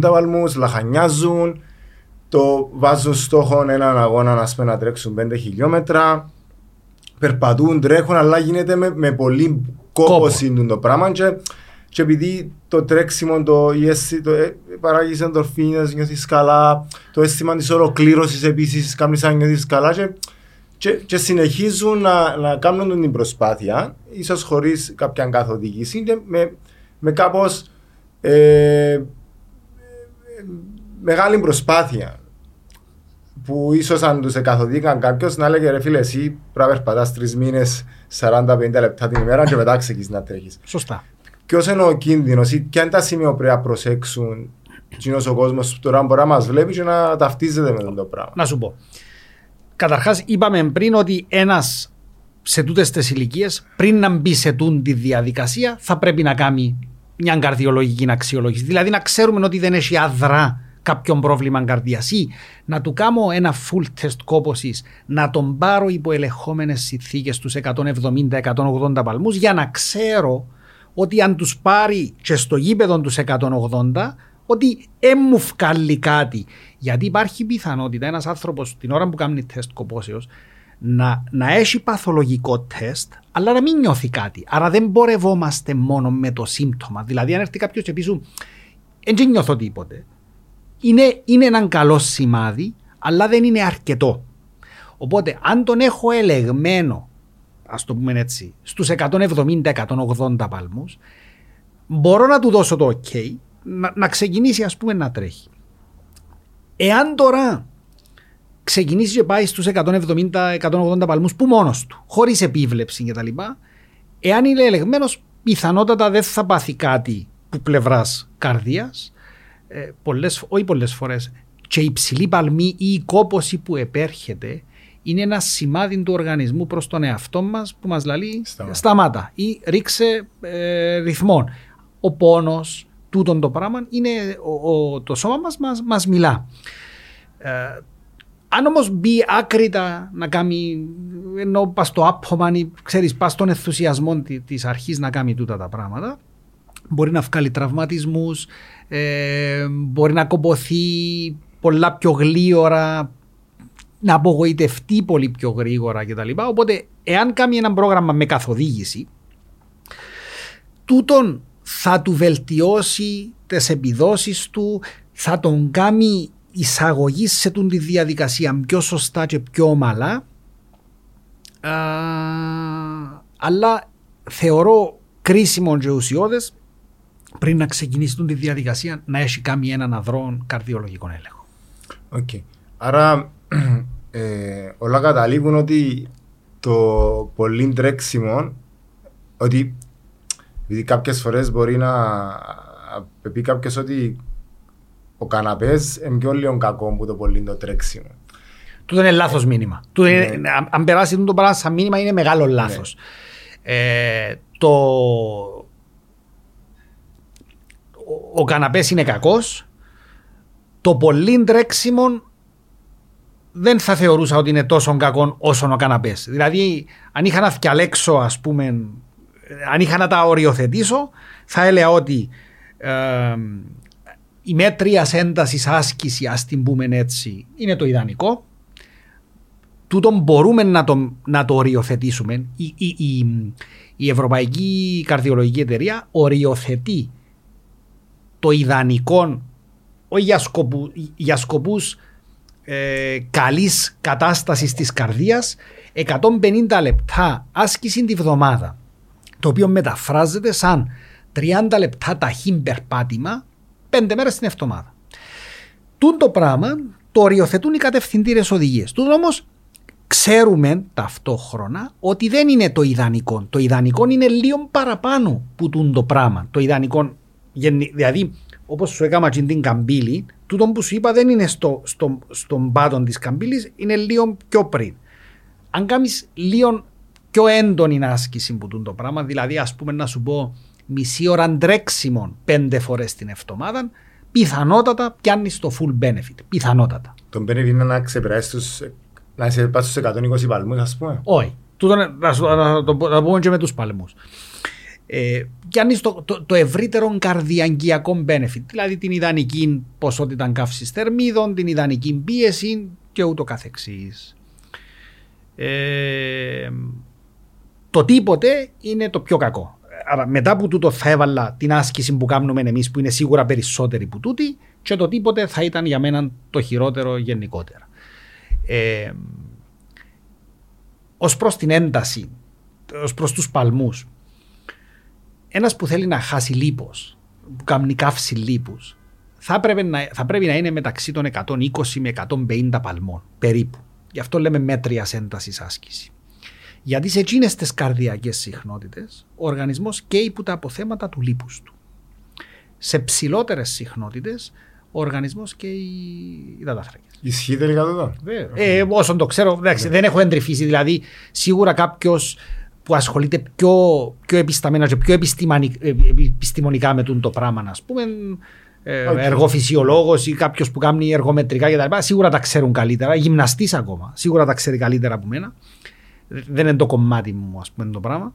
170 παλμούς, λαχανιάζουν, το βάζουν στόχο έναν αγώνα να, πούμε, να τρέξουν 5 χιλιόμετρα, περπατούν, τρέχουν, αλλά γίνεται με, με πολύ κόπωση το πράγμα και, και επειδή το τρέξιμο, το, η αίσθη, το, ε, παράγεις ενδορφίνες, νιώθεις καλά, το αίσθημα της ολοκλήρωσης επίσης κάνεις να νιώθεις καλά και, και, και συνεχίζουν να, να κάνουν την προσπάθεια, ίσως χωρίς κάποια καθοδήγηση και με, με κάπως ε, μεγάλη προσπάθεια που ίσως αν τους καθοδήγαν κάποιος να έλεγε ρε φίλε, εσύ πρέπει να περπατάς τρεις μήνες 40-50 λεπτά την ημέρα και μετά ξεκινήσει να τρέχεις. Σωστά. Ποιος είναι ο κίνδυνος ή ποια είναι τα σημεία που πρέπει να προσέξουν κοινός ο κόσμος που τώρα μπορεί να μας βλέπει και να ταυτίζεται με το πράγμα; Να σου πω. Καταρχάς είπαμε πριν ότι ένας σε τούτες τις ηλικίες, πριν να μπει σε τούν τη διαδικασία θα πρέπει να κάνει μια καρδιολογική αξιολόγηση. Δηλαδή να ξέρουμε ότι δεν έχει αδρά κάποιον πρόβλημα καρδιάς ή να του κάνω ένα full test κόπωσης, να τον πάρω υπό ελεγχόμενες συνθήκες στους 170-180 παλμούς για να ξέρω ότι αν τους πάρει και στο γήπεδο τους 180 ότι δεν μου βγάλει κάτι. Γιατί υπάρχει πιθανότητα ένας άνθρωπος την ώρα που κάνει τεστ κοπόσεως να, να έχει παθολογικό τεστ, αλλά να μην νιώθει κάτι. Άρα δεν πορευόμαστε μόνο με το σύμπτωμα. Δηλαδή, αν έρθει κάποιος και πει σου, δεν νιώθω τίποτε. Είναι, είναι έναν καλό σημάδι, αλλά δεν είναι αρκετό. Οπότε, αν τον έχω ελεγμένο, ας το πούμε έτσι, στους 170-180 παλμούς, μπορώ να του δώσω το OK, να, να ξεκινήσει ας πούμε να τρέχει. Εάν τώρα ξεκινήσει και πάει στους 170-180 παλμούς που μόνος του, χωρίς επίβλεψη κτλ. Εάν είναι ελεγμένος, πιθανότατα δεν θα πάθει κάτι που πλευράς καρδίας, ε, πολλές, όχι πολλές φορές, και η υψηλή παλμή ή η κόπωση που επέρχεται είναι ένα σημάδι του οργανισμού προς τον εαυτό μας που μας λέει Σταμάτα. σταμάτα ή ρίξε ε, ρυθμόν. Ο πόνος, τούτον το πράγμα, είναι, ο, ο- το σώμα μας, μας μας μιλά. Ε, αν όμως μπει άκρητα να κάνει, ενώ πας στο άπχομα, ή, ξέρεις, πας στον ενθουσιασμό τη- της αρχής να κάνει τούτα τα πράγματα, μπορεί να βγάλει τραυματισμούς, ε, μπορεί να κομποθεί πολλά πιο γλίωρα, να απογοητευτεί πολύ πιο γρήγορα κτλ. Οπότε, εάν κάνει ένα πρόγραμμα με καθοδήγηση, τούτον θα του βελτιώσει τις επιδόσεις του, θα τον κάνει εισαγωγή σε την τη διαδικασία πιο σωστά και πιο ομαλά. αλλά θεωρώ κρίσιμο και ουσιώδες πριν να ξεκινήσει τη διαδικασία να έχει κάνει έναν αδρόν καρδιολογικό έλεγχο. Okay. Άρα ε, όλα καταλήγουν ότι το πολύ τρέξιμο ότι επειδή κάποιες φορές μπορεί να πει κάποιος ότι ο καναπές είναι πιο λίγο κακό που το πολύ το τρέξιμο. Τούτο είναι λάθος μήνυμα. Ναι. αν περάσει το πράγμα σαν μήνυμα είναι μεγάλο ναι. λάθος. Ε, το... Ο καναπές είναι κακός. Το πολύ τρέξιμο δεν θα θεωρούσα ότι είναι τόσο κακό όσο ο καναπές. Δηλαδή, αν είχα να φτιαλέξω, ας πούμε, αν είχα να τα οριοθετήσω, θα έλεγα ότι ε, η μέτρια έντασης άσκηση, ας την πούμε έτσι, είναι το ιδανικό. Τούτο μπορούμε να το, να το οριοθετήσουμε. Η, η, η, η Ευρωπαϊκή Καρδιολογική Εταιρεία οριοθετεί το ιδανικό όχι για, σκοπού, για σκοπούς ε, καλής κατάστασης της καρδίας 150 λεπτά άσκηση τη βδομάδα το οποίο μεταφράζεται σαν 30 λεπτά ταχύ περπάτημα πέντε μέρες την εβδομάδα. Τούν το πράγμα το οριοθετούν οι κατευθυντήρες οδηγίες. Τούν όμως ξέρουμε ταυτόχρονα ότι δεν είναι το ιδανικό. Το ιδανικό είναι λίγο παραπάνω που τούν το πράγμα. Το ιδανικό, δηλαδή όπως σου έκανα την καμπύλη, τούτο που σου είπα δεν είναι στο, στο, στον πάτο της καμπύλης, είναι λίγο πιο πριν. Αν κάνεις λίγο πιο έντονη άσκηση που τούν το πράγμα, δηλαδή ας πούμε να σου πω μισή ώρα τρέξιμο πέντε φορές την εβδομάδα, πιθανότατα πιάνεις το full benefit. Πιθανότατα. Το benefit είναι να ξεπεράσει τους. να είσαι πάνω στους 120 παλμούς, ας πούμε. Όχι. Τούτο να, να, το, να πούμε και με τους παλμούς. Ε, πιάνει το, το, το ευρύτερο καρδιαγγειακό benefit, δηλαδή την ιδανική ποσότητα καύσης θερμίδων, την ιδανική πίεση και ούτω καθεξής. Ε, το τίποτε είναι το πιο κακό άρα μετά από τούτο θα έβαλα την άσκηση που κάνουμε εμείς που είναι σίγουρα περισσότερη που τούτη και το τίποτε θα ήταν για μένα το χειρότερο γενικότερα. Ε, Ω προς την ένταση, ως προς τους παλμούς, ένας που θέλει να χάσει λίπος, που κάνει καύση λίπους, θα, πρέπει να, θα πρέπει να είναι μεταξύ των 120 με 150 παλμών περίπου. Γι' αυτό λέμε μέτρια έντασης άσκηση. Γιατί σε εκείνες τις καρδιακές συχνότητες ο οργανισμός καίει που τα αποθέματα του λίπους του. Σε ψηλότερες συχνότητες ο οργανισμός καίει οι υδατάθρακε. Ισχύει τελικά εδώ. Ε, όσον το ξέρω, εντάξει, δεν έχω εντρυφήσει. Δηλαδή, σίγουρα κάποιος που ασχολείται πιο, πιο επισταμένα και πιο επιστημονικά με το πράγμα, ας πούμε, okay. εργοφυσιολόγος ή κάποιος που κάνει εργομετρικά κτλ. Σίγουρα τα ξέρουν καλύτερα. Γυμναστής ακόμα. Σίγουρα τα ξέρει καλύτερα από μένα δεν είναι το κομμάτι μου, ας πούμε, το πράγμα.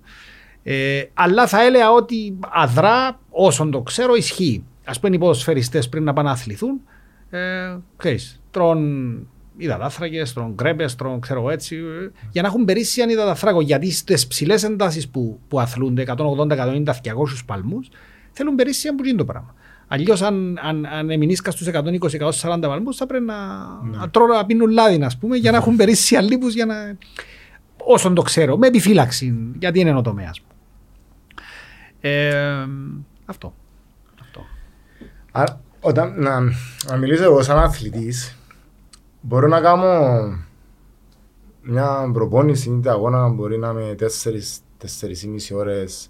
Ε, αλλά θα έλεγα ότι αδρά, όσον το ξέρω, ισχύει. Α πούμε, οι ποδοσφαιριστές πριν να πάνε να αθληθούν, ε, ξέρεις, τρών υδατάθρακε, τρών κρέπε, τρών ξέρω έτσι, ε, για να έχουν περίσσια υδαταθράκο. Γιατί στις ψηλές εντάσεις που, που αθλούνται, 180, 190, 200 παλμούς, θέλουν περίσσια που γίνει το πράγμα. Αλλιώς, αν, αν, αν εμεινίσκας στους 120-140 παλμούς, θα πρέπει να, ναι. να τρώω να πίνουν λάδι, ας πούμε, για να έχουν περίσσια λίπου για να όσον το ξέρω, με επιφύλαξη, γιατί είναι ο τομέα μου. Ε, αυτό. αυτό. Α, όταν, να, να μιλήσω εγώ σαν αθλητής, μπορώ να κάνω μια προπόνηση είτε αγώνα μπορεί να είμαι 4-4,5 ώρες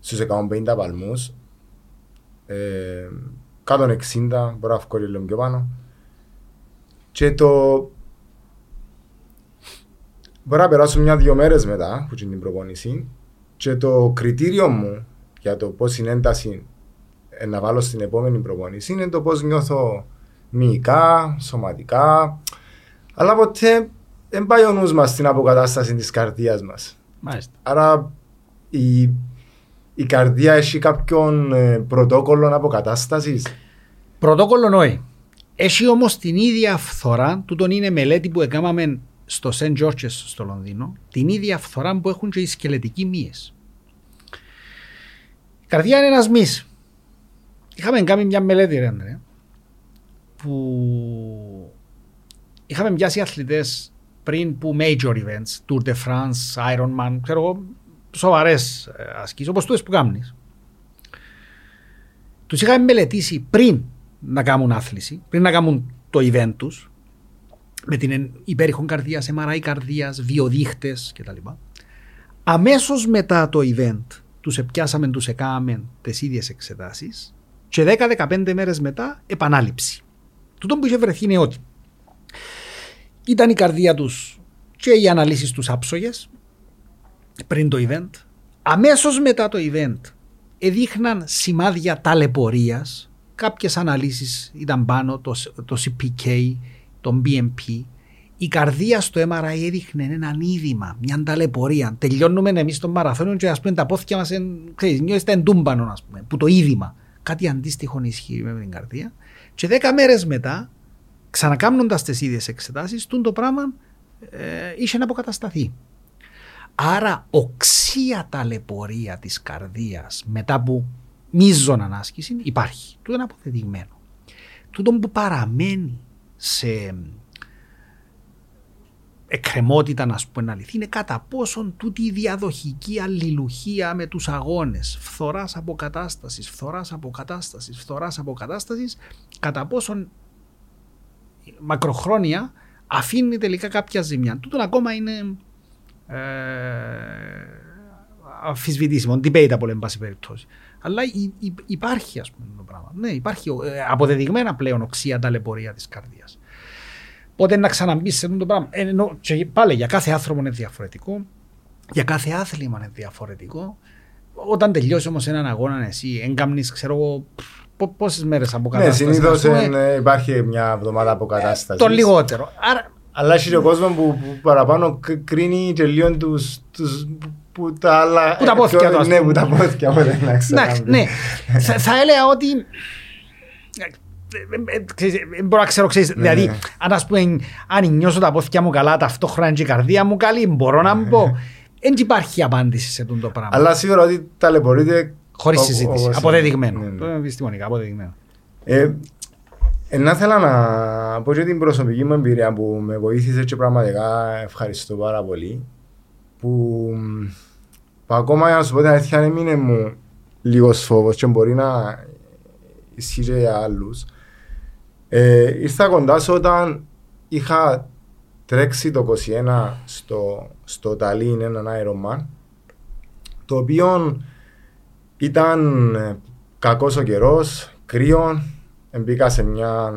στους 150 παλμούς. Ε, 160 μπορώ να βγω λίγο πιο πάνω. Και το Μπορεί να περάσουν μια-δυο μέρες μετά από την προπόνηση και το κριτήριο μου για το πώς είναι ένταση να βάλω στην επόμενη προπόνηση είναι το πώς νιώθω μυϊκά, σωματικά. Αλλά ποτέ δεν πάει ο νους μας στην αποκατάσταση της καρδίας μας. Μάλιστα. Άρα η, η καρδία έχει κάποιον ε, πρωτόκολλο αποκατάστασης; Πρωτόκολλο όχι. Έχει όμως την ίδια φθορά, τούτον είναι μελέτη που έκαναμε στο St. George's στο Λονδίνο, την ίδια φθορά που έχουν και οι σκελετικοί μύες. Η καρδιά είναι ένας μυ. Είχαμε κάνει μια μελέτη, ρε Ανδρέα, που είχαμε πιάσει αθλητές πριν που major events, Tour de France, Ironman, ξέρω εγώ, σοβαρές ασκήσεις, όπως τούτες που κάνεις. Τους είχαμε μελετήσει πριν να κάνουν άθληση, πριν να κάνουν το event τους, με την υπέρηχον καρδίας, MRI καρδίας, βιοδείχτες κτλ. Αμέσως μετά το event, τους επιάσαμε, τους εκάμε τις ίδιες εξετάσεις και 10-15 μέρες μετά επανάληψη. Τούτο που είχε βρεθεί είναι ότι ήταν η καρδία τους και οι αναλύσεις τους άψογες πριν το event. Αμέσως μετά το event έδειχναν σημάδια ταλαιπωρίας. Κάποιες αναλύσεις ήταν πάνω, το, το CPK, το BMP. Η καρδία στο MRI έδειχνε έναν είδημα, μια ταλαιπωρία. Τελειώνουμε εμείς στο μαραθώνιο και ας πούμε τα πόθια μας νιώθετε εντούμπανο, ας πούμε, που το είδημα. Κάτι αντίστοιχο ισχύει με την καρδία. Και δέκα μέρες μετά, ξανακάμνοντας τις ίδιες εξετάσεις, το πράγμα ε, είχε να αποκατασταθεί. Άρα οξία ταλαιπωρία της καρδίας μετά από μίζων ανάσκηση υπάρχει. Τούτο είναι αποδεδειγμένο. Τούτο που παραμένει σε εκκρεμότητα να σου πω αλήθεια είναι κατά πόσον τούτη η διαδοχική αλληλουχία με τους αγώνες φθοράς αποκατάστασης, φθοράς αποκατάστασης, φθοράς αποκατάστασης κατά πόσον μακροχρόνια αφήνει τελικά κάποια ζημιά. Τούτο ακόμα είναι ε, αμφισβητήσιμο, debatable εν πάση περιπτώσει. Αλλά υπάρχει ας πούμε το πράγμα. Ναι, υπάρχει ε, αποδεδειγμένα πλέον οξία ταλαιπωρία της καρδίας. Πότε να ξαναμπεί σε αυτό το πράγμα. Ε, ενώ, και πάλι για κάθε άνθρωπο είναι διαφορετικό, για κάθε άθλημα είναι διαφορετικό. Όταν τελειώσει όμως έναν αγώνα, εσύ έγκαμνεις, ξέρω εγώ, πόσες μέρες αποκατάστασης. Ναι, συνήθως ε, υπάρχει μια εβδομάδα αποκατάστασης. Το λιγότερο. Άρα, αλλά έχει και ο κόσμος που, που παραπάνω κρίνει και λίγο τους. Που τα άλλα. Που τα πόθηκια του. Ναι, που τα πόθηκια. Εντάξει, ναι. Θα έλεγα ότι δεν μπορώ να ξέρω, ξέρεις, ναι, δηλαδή, ναι. αν ας πούμε, αν νιώσω τα πόθηκια μου καλά, ταυτόχρονα και η καρδία μου καλή, μπορώ να μου πω. Δεν υπάρχει απάντηση σε αυτό το πράγμα. Αλλά σίγουρα ότι ταλαιπωρείται Χωρίς συζήτηση. Αποδεδειγμένο. Ναι, ναι. Επιστημονικά αποδεδειγμένο. Ε, ε, να ήθελα να πω και την προσωπική μου εμπειρία που με βοήθησε και πραγματικά ευχαριστώ πάρα πολύ. Που, που ακόμα για να σου πω την αλήθεια έμεινε μου λίγος φόβος και μπορεί να ισχύει και για άλλους. Ε, ήρθα κοντά σου όταν είχα τρέξει το 21 στο, στο Ταλίν έναν Ironman το οποίο ήταν ε, κακός ο καιρός, κρύο, μπήκα σε μια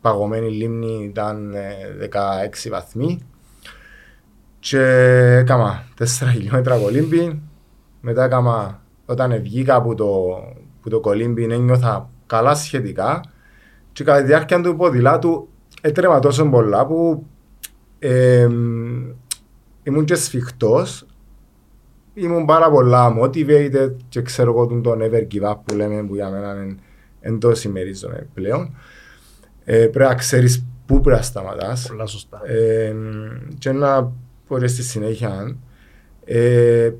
παγωμένη λίμνη, ήταν 16 ε, βαθμοί. Και έκανα 4 χιλιόμετρα κολύμπι. Μετά έκανα, όταν βγήκα από το, από το κολύμπι ένιωθα καλά σχετικά. Και κατά τη διάρκεια του ποδηλάτου έτρεμα τόσο πολλά που ε, ήμουν και σφιχτός ήμουν πάρα πολλά motivated και ξέρω εγώ τον never give up που λέμε που για μένα είναι εντό ημερίζομαι πλέον. Ε, πρέπει να ξέρεις πού πρέπει να σταματάς. Πολλά σωστά. Ε, και να πω και στη συνέχεια. Ε,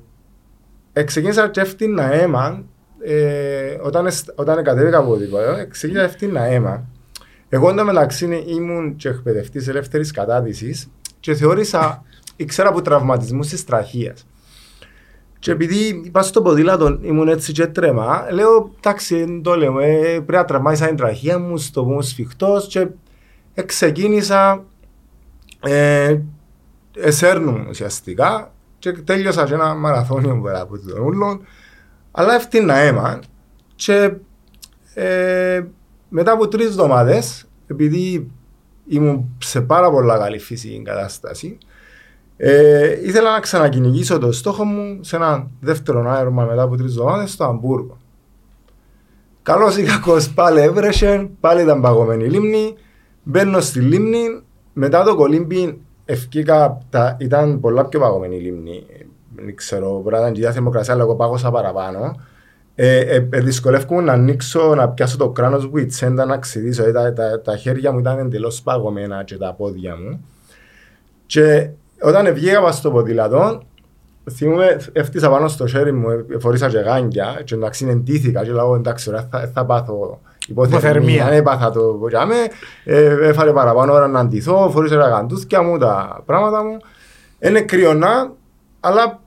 ξεκίνησα και έφτιανα αίμα ε, όταν, όταν κατέβηκα από το ξεκίνησα έφτιανα αίμα. Εγώ εντωμεταξύ ήμουν και εκπαιδευτής ελεύθερης κατάδυση και θεώρησα, ήξερα από τραυματισμούς της τραχία. Και επειδή είπα στο ποδήλατο ήμουν έτσι και τρέμα, λέω εντάξει το λέω, ε, πρέπει να τραυμάισα την τραχία μου στο πόμο σφιχτός και ξεκίνησα ε, εσέρνου ουσιαστικά και τέλειωσα και ένα μαραθώνιο πέρα από τον ούλο αλλά έφτιανα αίμα και ε, μετά από τρεις εβδομάδες επειδή ήμουν σε πάρα πολλά καλή φυσική κατάσταση ε, ήθελα να ξανακυνηγήσω το στόχο μου σε ένα δεύτερο άρωμα μετά από τρεις εβδομάδες στο Αμβούργο. Καλός ή κακός πάλι έβρεσε, πάλι ήταν παγωμένη λίμνη. Μπαίνω στη λίμνη, μετά το κολύμπι ευκήκα, τα, ήταν πολλά πιο παγωμένη λίμνη. Δεν ξέρω, μπορεί να ήταν και η θερμοκρασία, αλλά εγώ πάγωσα παραπάνω. ε, ε, ε, δυσκολεύομαι να ανοίξω, να πιάσω το κράνος μου, η τσέντα να ξεδίσω. Ε, τα, τα, τα, χέρια μου ήταν εντελώς παγωμένα και τα πόδια μου. Και όταν βγήκα στο ποδήλατο, θυμούμαι, έφτιασα πάνω στο χέρι μου, ε, φορήσα και γάνγκια και εντάξει εντύθηκα και λέω εντάξει ωραία θα, θα πάθω υποθερμία, ναι, έπαθα το πojάμε, ε, έφαρε παραπάνω ώρα να αντιθώ, φορήσα τα γαντούθια μου, τα πράγματα μου. Είναι κρυωνά, αλλά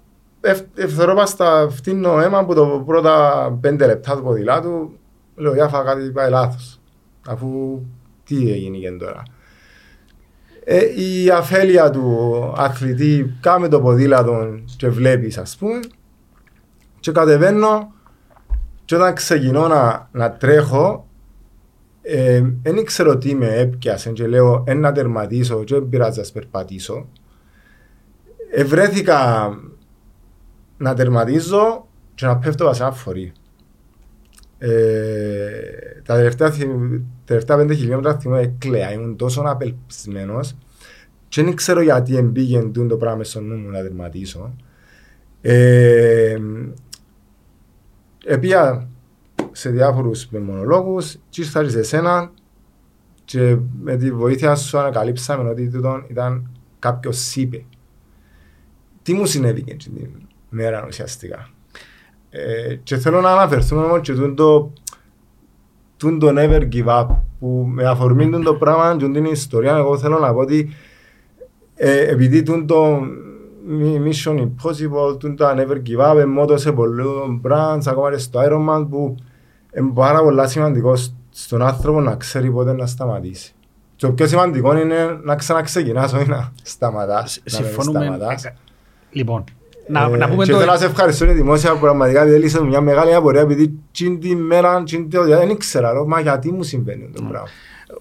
ευθερόπα στα φτύνω αίμα που το πρώτα πέντε λεπτά του ποδηλάτου λέω για φάγα κάτι πάει λάθος. Αφού τι έγινε και τώρα. Ε, η αφέλεια του αθλητή κάμε το ποδήλατο και βλέπεις ας πούμε και κατεβαίνω και όταν ξεκινώ να, να τρέχω δεν ε, ξέρω τι με έπιασε και λέω ένα τερματίσω και δεν πειράζει να περπατήσω. Ευρέθηκα να τερματίζω και να πέφτω βασικά φορή. Ε, τα τελευταία, τελευταία πέντε χιλιόμετρα θυμώ έκλαια, ήμουν τόσο απελπισμένος και δεν ξέρω γιατί εμπήγε το πράγμα στο νου μου να τερματίσω. Ε, Επία σε διάφορους μονολόγους και ήρθα σε εσένα και με τη βοήθεια σου ανακαλύψαμε ότι ήταν κάποιος είπε. Τι μου συνέβη και την μέρα ουσιαστικά; Ε, και θέλω να αναφερθούμε όμως και το το never give up που με αφορμή το πράγμα και την ιστορία εγώ θέλω να πω ότι ε, επειδή το Mission Impossible, το never give up, μότο σε πολλούς brands, ακόμα και στο Iron Man που είναι πάρα πολύ σημαντικό στον άνθρωπο να ξέρει πότε να σταματήσει. Το πιο σημαντικό είναι να ξαναξεκινάς, όχι να σταματάς. Συμφωνούμε. Λοιπόν, να, ε, να πούμε και το... θέλω να σε ευχαριστώ η δημόσια που πραγματικά λύσαμε μια μεγάλη απορία επειδή την τη μέρα δεν ήξερα μα γιατί μου συμβαίνει το πράγμα.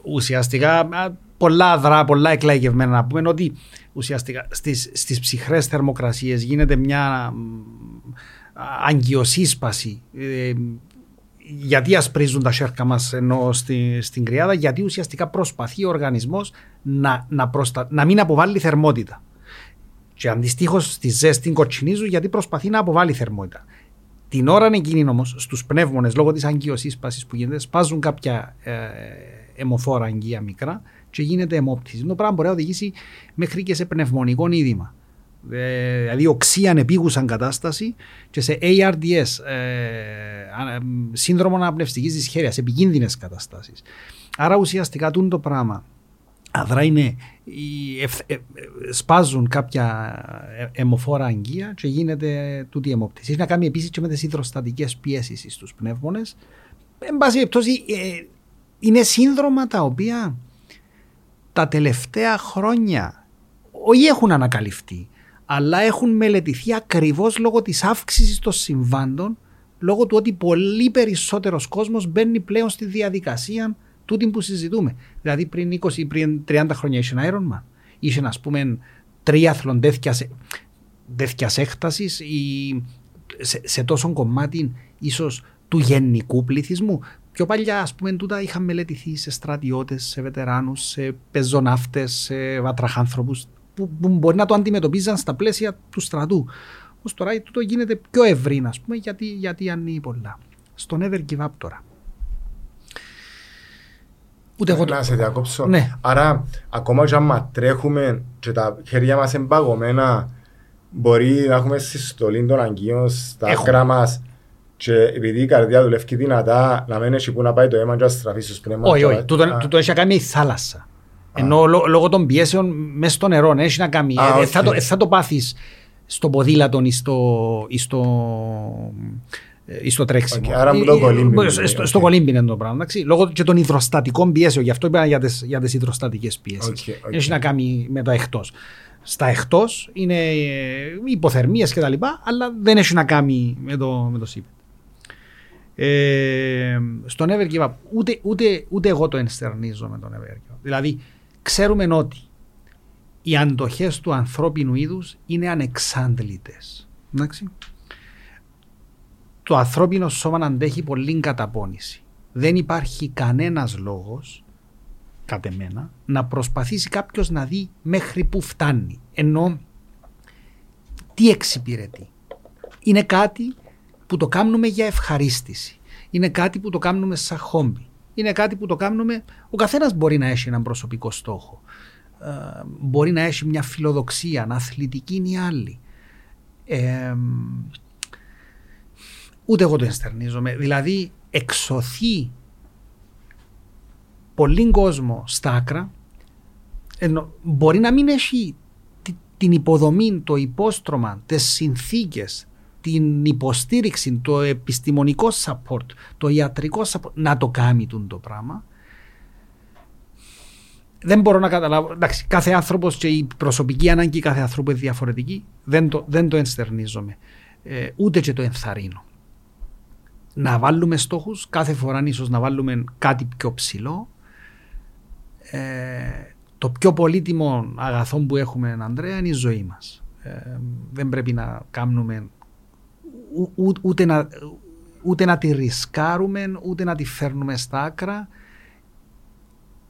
Ουσιαστικά πολλά αδρά, πολλά εκλαγευμένα να πούμε ότι ουσιαστικά στις, στις ψυχρές θερμοκρασίες γίνεται μια αγκιοσύσπαση ε, γιατί ασπρίζουν τα σέρκα μας ενώ στη, στην κρυάδα, γιατί ουσιαστικά προσπαθεί ο οργανισμός να, να, προστα... να μην αποβάλει θερμότητα. Και αντιστοίχως στη ζέστη κοτσινίζουν γιατί προσπαθεί να αποβάλει θερμότητα. Την ώρα εκείνη όμως, στους πνεύμονες λόγω της αγκιοσύσπασης που γίνεται, σπάζουν κάποια ε, αιμοφόρα αγγεία μικρά και γίνεται αιμόπτυση. Το πράγμα μπορεί να οδηγήσει μέχρι και σε πνευμονικό είδημα. Ε, δηλαδή οξύ ανεπίγουσαν κατάσταση και σε ARDS, ε, σύνδρομο αναπνευστικής δυσχέρειας, επικίνδυνες καταστάσεις. Άρα ουσιαστικά το πράγμα αδρά είναι, ε, σπάζουν κάποια αιμοφόρα αγγεία και γίνεται τούτη αιμόπτυση. Έχει να κάνει επίσης και με τις υδροστατικές πιέσεις στους πνεύμονες. Εν πάση περιπτώσει, είναι σύνδρομα τα οποία τα τελευταία χρόνια όχι έχουν ανακαλυφθεί, αλλά έχουν μελετηθεί ακριβώς λόγω της αύξησης των συμβάντων, λόγω του ότι πολύ περισσότερος κόσμος μπαίνει πλέον στη διαδικασία τούτη που συζητούμε. Δηλαδή πριν 20 ή πριν 30 χρόνια είχε ένα Ironman, είχε ας πούμε τρίαθλον τέτοιας έκτασης ή σε, σε τόσο κομμάτι ίσως του γενικού πληθυσμού. Πιο παλιά, ας πούμε, τούτα είχαν μελετηθεί σε στρατιώτες, σε βετεράνους, σε πεζοναύτες, σε βατραχάνθρωπους, που, που μπορεί να το αντιμετωπίζαν στα πλαίσια του στρατού. Όμω τώρα τούτο γίνεται πιο ευρύ, ας πούμε, γιατί, γιατί ανοίγει πολλά. Στο Never Give Up τώρα. Ούτε εγώ... Να σε διακόψω. Ναι. Άρα, ακόμα και άμα τρέχουμε και τα χέρια μας εμπαγωμένα, μπορεί να έχουμε συστολή των αγκίων στα άκρα μας και επειδή η καρδιά δουλεύει δυνατά, να μένει εκεί που να πάει το αίμα και να στραφείς στους πνεύμα. Όχι, όχι. Τούτο έχει κάνει η θάλασσα. Ενώ λόγω των πιέσεων μέσα στο νερό, ναι, έχει να κάνει. Α, ε, θα, το, ε, θα το πάθεις στο ποδήλατο ή στο, ή στο, ή στο τρέξιμο. Okay, άρα που το κολύμπι. Στο, στο κολύμπι είναι το πράγμα. Εντάξει. Λόγω και των υδροστατικών πιέσεων. Γι' αυτό είπα για τι για τις υδροστατικές πιέσεις. Okay, okay. Έχει να κάνει με το εκτός. Στα εκτός είναι υποθερμίες κτλ. Αλλά δεν έχει να κάνει με το, με το ΣΥΠ. Ε, στο Never Give Up, ούτε, ούτε, ούτε εγώ το ενστερνίζω με το Never Give Up. Δηλαδή, ξέρουμε ότι οι αντοχές του ανθρώπινου είδους είναι ανεξάντλητες. Εντάξει. Το ανθρώπινο σώμα αντέχει πολύ καταπώνηση. Δεν υπάρχει κανένας λόγος, κατ' εμένα, να προσπαθήσει κάποιος να δει μέχρι που φτάνει. Ενώ τι εξυπηρετεί. Είναι κάτι που το κάνουμε για ευχαρίστηση. Είναι κάτι που το κάνουμε σαν χόμπι. Είναι κάτι που το κάνουμε. Ο καθένας μπορεί να έχει έναν προσωπικό στόχο. Ε, μπορεί να έχει μια φιλοδοξία, να αθλητική είναι η άλλη. Ε, ούτε εγώ το ενστερνίζομαι. Δηλαδή, εξωθεί πολύ κόσμο στα άκρα, ενώ μπορεί να μην έχει την υποδομή, το υπόστρωμα, τις συνθήκες, την υποστήριξη, το επιστημονικό support, το ιατρικό support, να το κάνει το πράγμα. Δεν μπορώ να καταλάβω. Εντάξει, κάθε άνθρωπος και η προσωπική ανάγκη κάθε ανθρώπου είναι διαφορετική. Δεν το, δεν το ενστερνίζομαι. Ε, ούτε και το ενθαρρύνω. Να βάλουμε στόχους, κάθε φορά ίσως να βάλουμε κάτι πιο ψηλό. Ε, το πιο πολύτιμο αγαθό που έχουμε, Ανδρέα, είναι η ζωή μας. Ε, δεν πρέπει να κάνουμε ούτε να, ούτε να τη ρισκάρουμε, ούτε να τη φέρνουμε στα άκρα.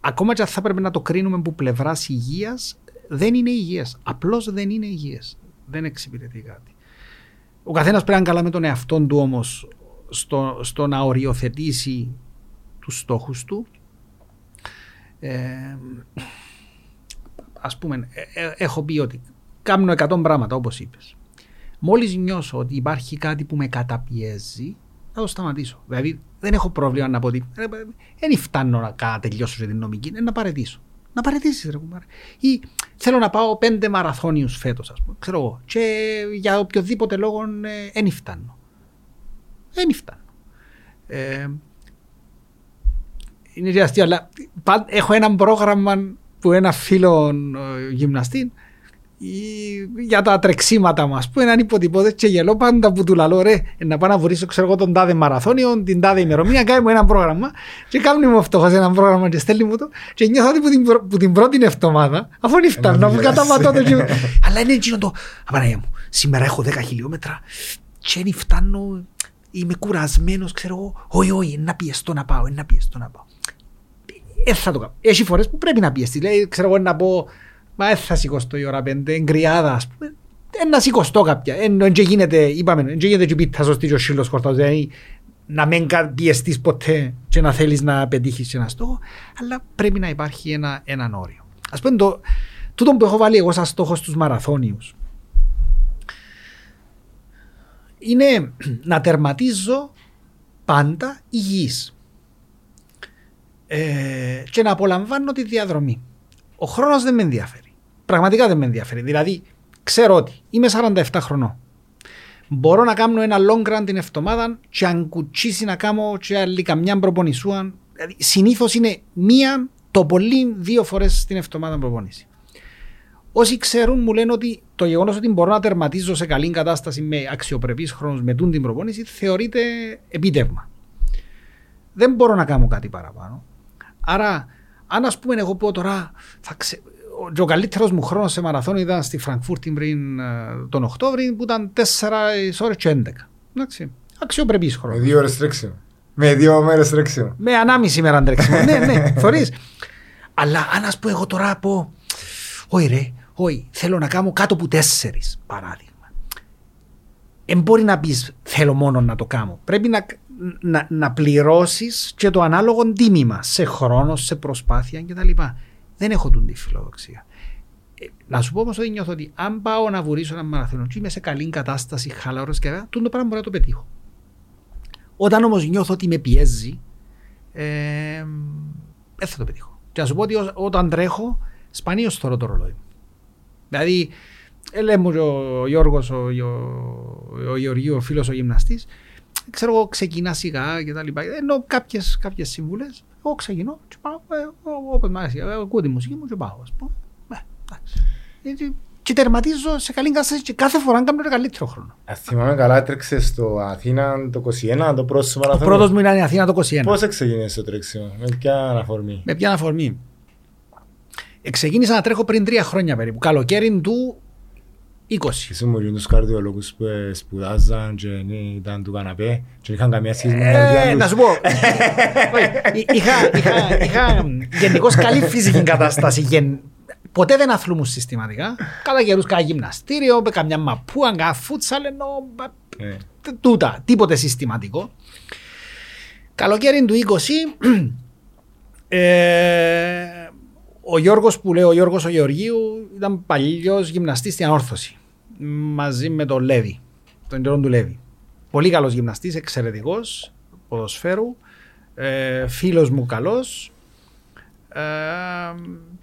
Ακόμα και αν θα πρέπει να το κρίνουμε από πλευράς υγείας, δεν είναι υγιέ. Απλώς δεν είναι υγιέ. Δεν εξυπηρετεί κάτι. Ο καθένας πρέπει να είναι καλά με τον εαυτό του όμως στο, στο να οριοθετήσει τους στόχους του. Ε, ας πούμε, ε, ε, έχω πει ότι κάνω 100 πράγματα όπως είπες. Μόλις νιώσω ότι υπάρχει κάτι που με καταπιέζει, θα το σταματήσω. Δηλαδή δεν έχω πρόβλημα να πω ότι δεν φτάνω να τελειώσω την νομική, είναι να παρετήσω. Να παρετήσεις, ρε κουμπάρε. Ή θέλω να πάω πέντε μαραθώνιους φέτος, ας πούμε. Ξέρω εγώ. Και για οποιοδήποτε λόγο δεν ε, φτάνω. Δεν φτάνω. Ε, είναι αστείο, αλλά έχω ένα πρόγραμμα που ένα φίλο ε, γυμναστή για τα τρεξίματα μα που έναν υποτυπώδες και γελώ πάντα που του λαλώ ρε να πάω να βρίσω ξέρω εγώ τον τάδε μαραθώνιο την τάδε ημερομηνία κάνουμε ένα πρόγραμμα και κάνουμε μου φτωχός ένα πρόγραμμα και στέλνει μου το και νιώθω ότι που την, που την πρώτη εβδομάδα αφού είναι φτάνω αφού καταματώ το αλλά είναι εκείνο το απαναγία μου σήμερα έχω 10 χιλιόμετρα και είναι φτάνω είμαι κουρασμένος ξέρω εγώ όχι όχι να πιεστώ να πάω να πιεστώ να πάω ε, θα το κάνω. Έχει φορές που πρέπει να πιεστείς. Λέει, ξέρω εγώ να πω, μα δεν θα σηκωστώ η ώρα πέντε, εγκριάδα, ας πούμε. Δεν να σηκωστώ κάποια. Δεν γίνεται, είπαμε, δεν γίνεται και πίτα σωστή και ο σύλλος χορτός. Δηλαδή, να μην πιεστείς ποτέ και να θέλεις να πετύχεις ένα στόχο, αλλά πρέπει να υπάρχει ένα, έναν όριο. Ας πούμε, το, τούτο που έχω βάλει εγώ σαν στόχο στους μαραθώνιους, είναι να τερματίζω πάντα υγιής ε, και να απολαμβάνω τη διαδρομή. Ο χρόνος δεν με ενδιαφέρει. Πραγματικά δεν με ενδιαφέρει. Δηλαδή, ξέρω ότι είμαι 47 χρονών. Μπορώ να κάνω ένα long run την εβδομάδα και αν κουτσίσει να κάνω και άλλη καμιά προπονησούα. Δηλαδή, συνήθως είναι μία, το πολύ δύο φορές την εβδομάδα προπονήση. Όσοι ξέρουν μου λένε ότι το γεγονός ότι μπορώ να τερματίζω σε καλή κατάσταση με αξιοπρεπή χρόνο με τούν την προπόνηση θεωρείται επίτευγμα. Δεν μπορώ να κάνω κάτι παραπάνω. Άρα, αν ας πούμε, εγώ πω τώρα, θα ξε... ο καλύτερος μου χρόνος σε μαραθώνιο ήταν στη Φραγκφούρτη πριν ε, τον Οκτώβρη που ήταν 4 ώρες και 11. Εντάξει. Αξιοπρεπής χρόνος. Με δύο ώρες τρέξιμο. Με δύο μέρες τρέξιμο. Με ανάμιση μέρα τρέξιμο. ναι, ναι, θωρείς. Αλλά αν ας πούμε εγώ τώρα πω, Όχι, ρε, όχι, θέλω να κάνω κάτω από τέσσερις παράδειγμα. Δεν μπορεί να πεις θέλω μόνο να το κάνω. Πρέπει να, να, να πληρώσεις και το ανάλογο τίμημα σε χρόνο, σε προσπάθεια κτλ. Δεν έχω τούτη φιλοδοξία. Ε, να σου πω όμως ότι νιώθω ότι αν πάω να βουρήσω ένα μαραθώνιο και είμαι σε καλή κατάσταση, χαλαρός και αυτό, το πράγμα μπορεί να το πετύχω. Όταν όμως νιώθω ότι με πιέζει, ε, δεν θα το πετύχω. Και να σου πω ότι όταν τρέχω, σπανίως θεωρώ το ρολόι. Δηλαδή, ε, λέμε ο Γιώργος, ο, ο, ο Γεωργίου, ο φίλος ο γυμναστής, ξέρω εγώ, ξεκινά σιγά και τα λοιπά. Ενώ κάποιες κάποιες συμβουλές, εγώ ξεκινώ και πάω, ε, όπω μου αρέσει, ακούω τη μουσική μου και πάω, ας πούμε. Ε, και τερματίζω σε καλή κατάσταση και κάθε φορά κάνω ένα καλύτερο χρόνο. Ας θυμάμαι καλά, έτρεξε στο Αθήνα το 21, το πρώτο σου μαραθώνιο. Ο πρώτος μου ήταν η Αθήνα το 21. Πώς ξεκίνησε το τρέξιμο, με ποια αναφορμή; Με ποια αναφορμή; Ξεκίνησα να τρέχω πριν τρία χρόνια περίπου. Καλοκαίρι του 20. Είσαι μου τους καρδιολόγους που σπουδάζαν και ήταν του καναπέ και είχαν καμία σχέση με ε, Να σου πω, είχα γενικώς καλή φυσική κατάσταση. Ποτέ δεν αθλούμουν συστηματικά. Κατά καιρούς κάνα γυμναστήριο, καμιά μαπούα, κάνα φούτσαλ, ενώ τούτα, τίποτε συστηματικό. Καλοκαίρι του 20, ε, ο Γιώργος που λέω, ο Γιώργος ο Γεωργίου ήταν παλιός γυμναστής στην ανόρθωση μαζί με τον Λέβη, τον Ιερόν του Λέβη. Πολύ καλός γυμναστής, εξαιρετικός, ποδοσφαίρου, ε, φίλος μου καλός. Ε,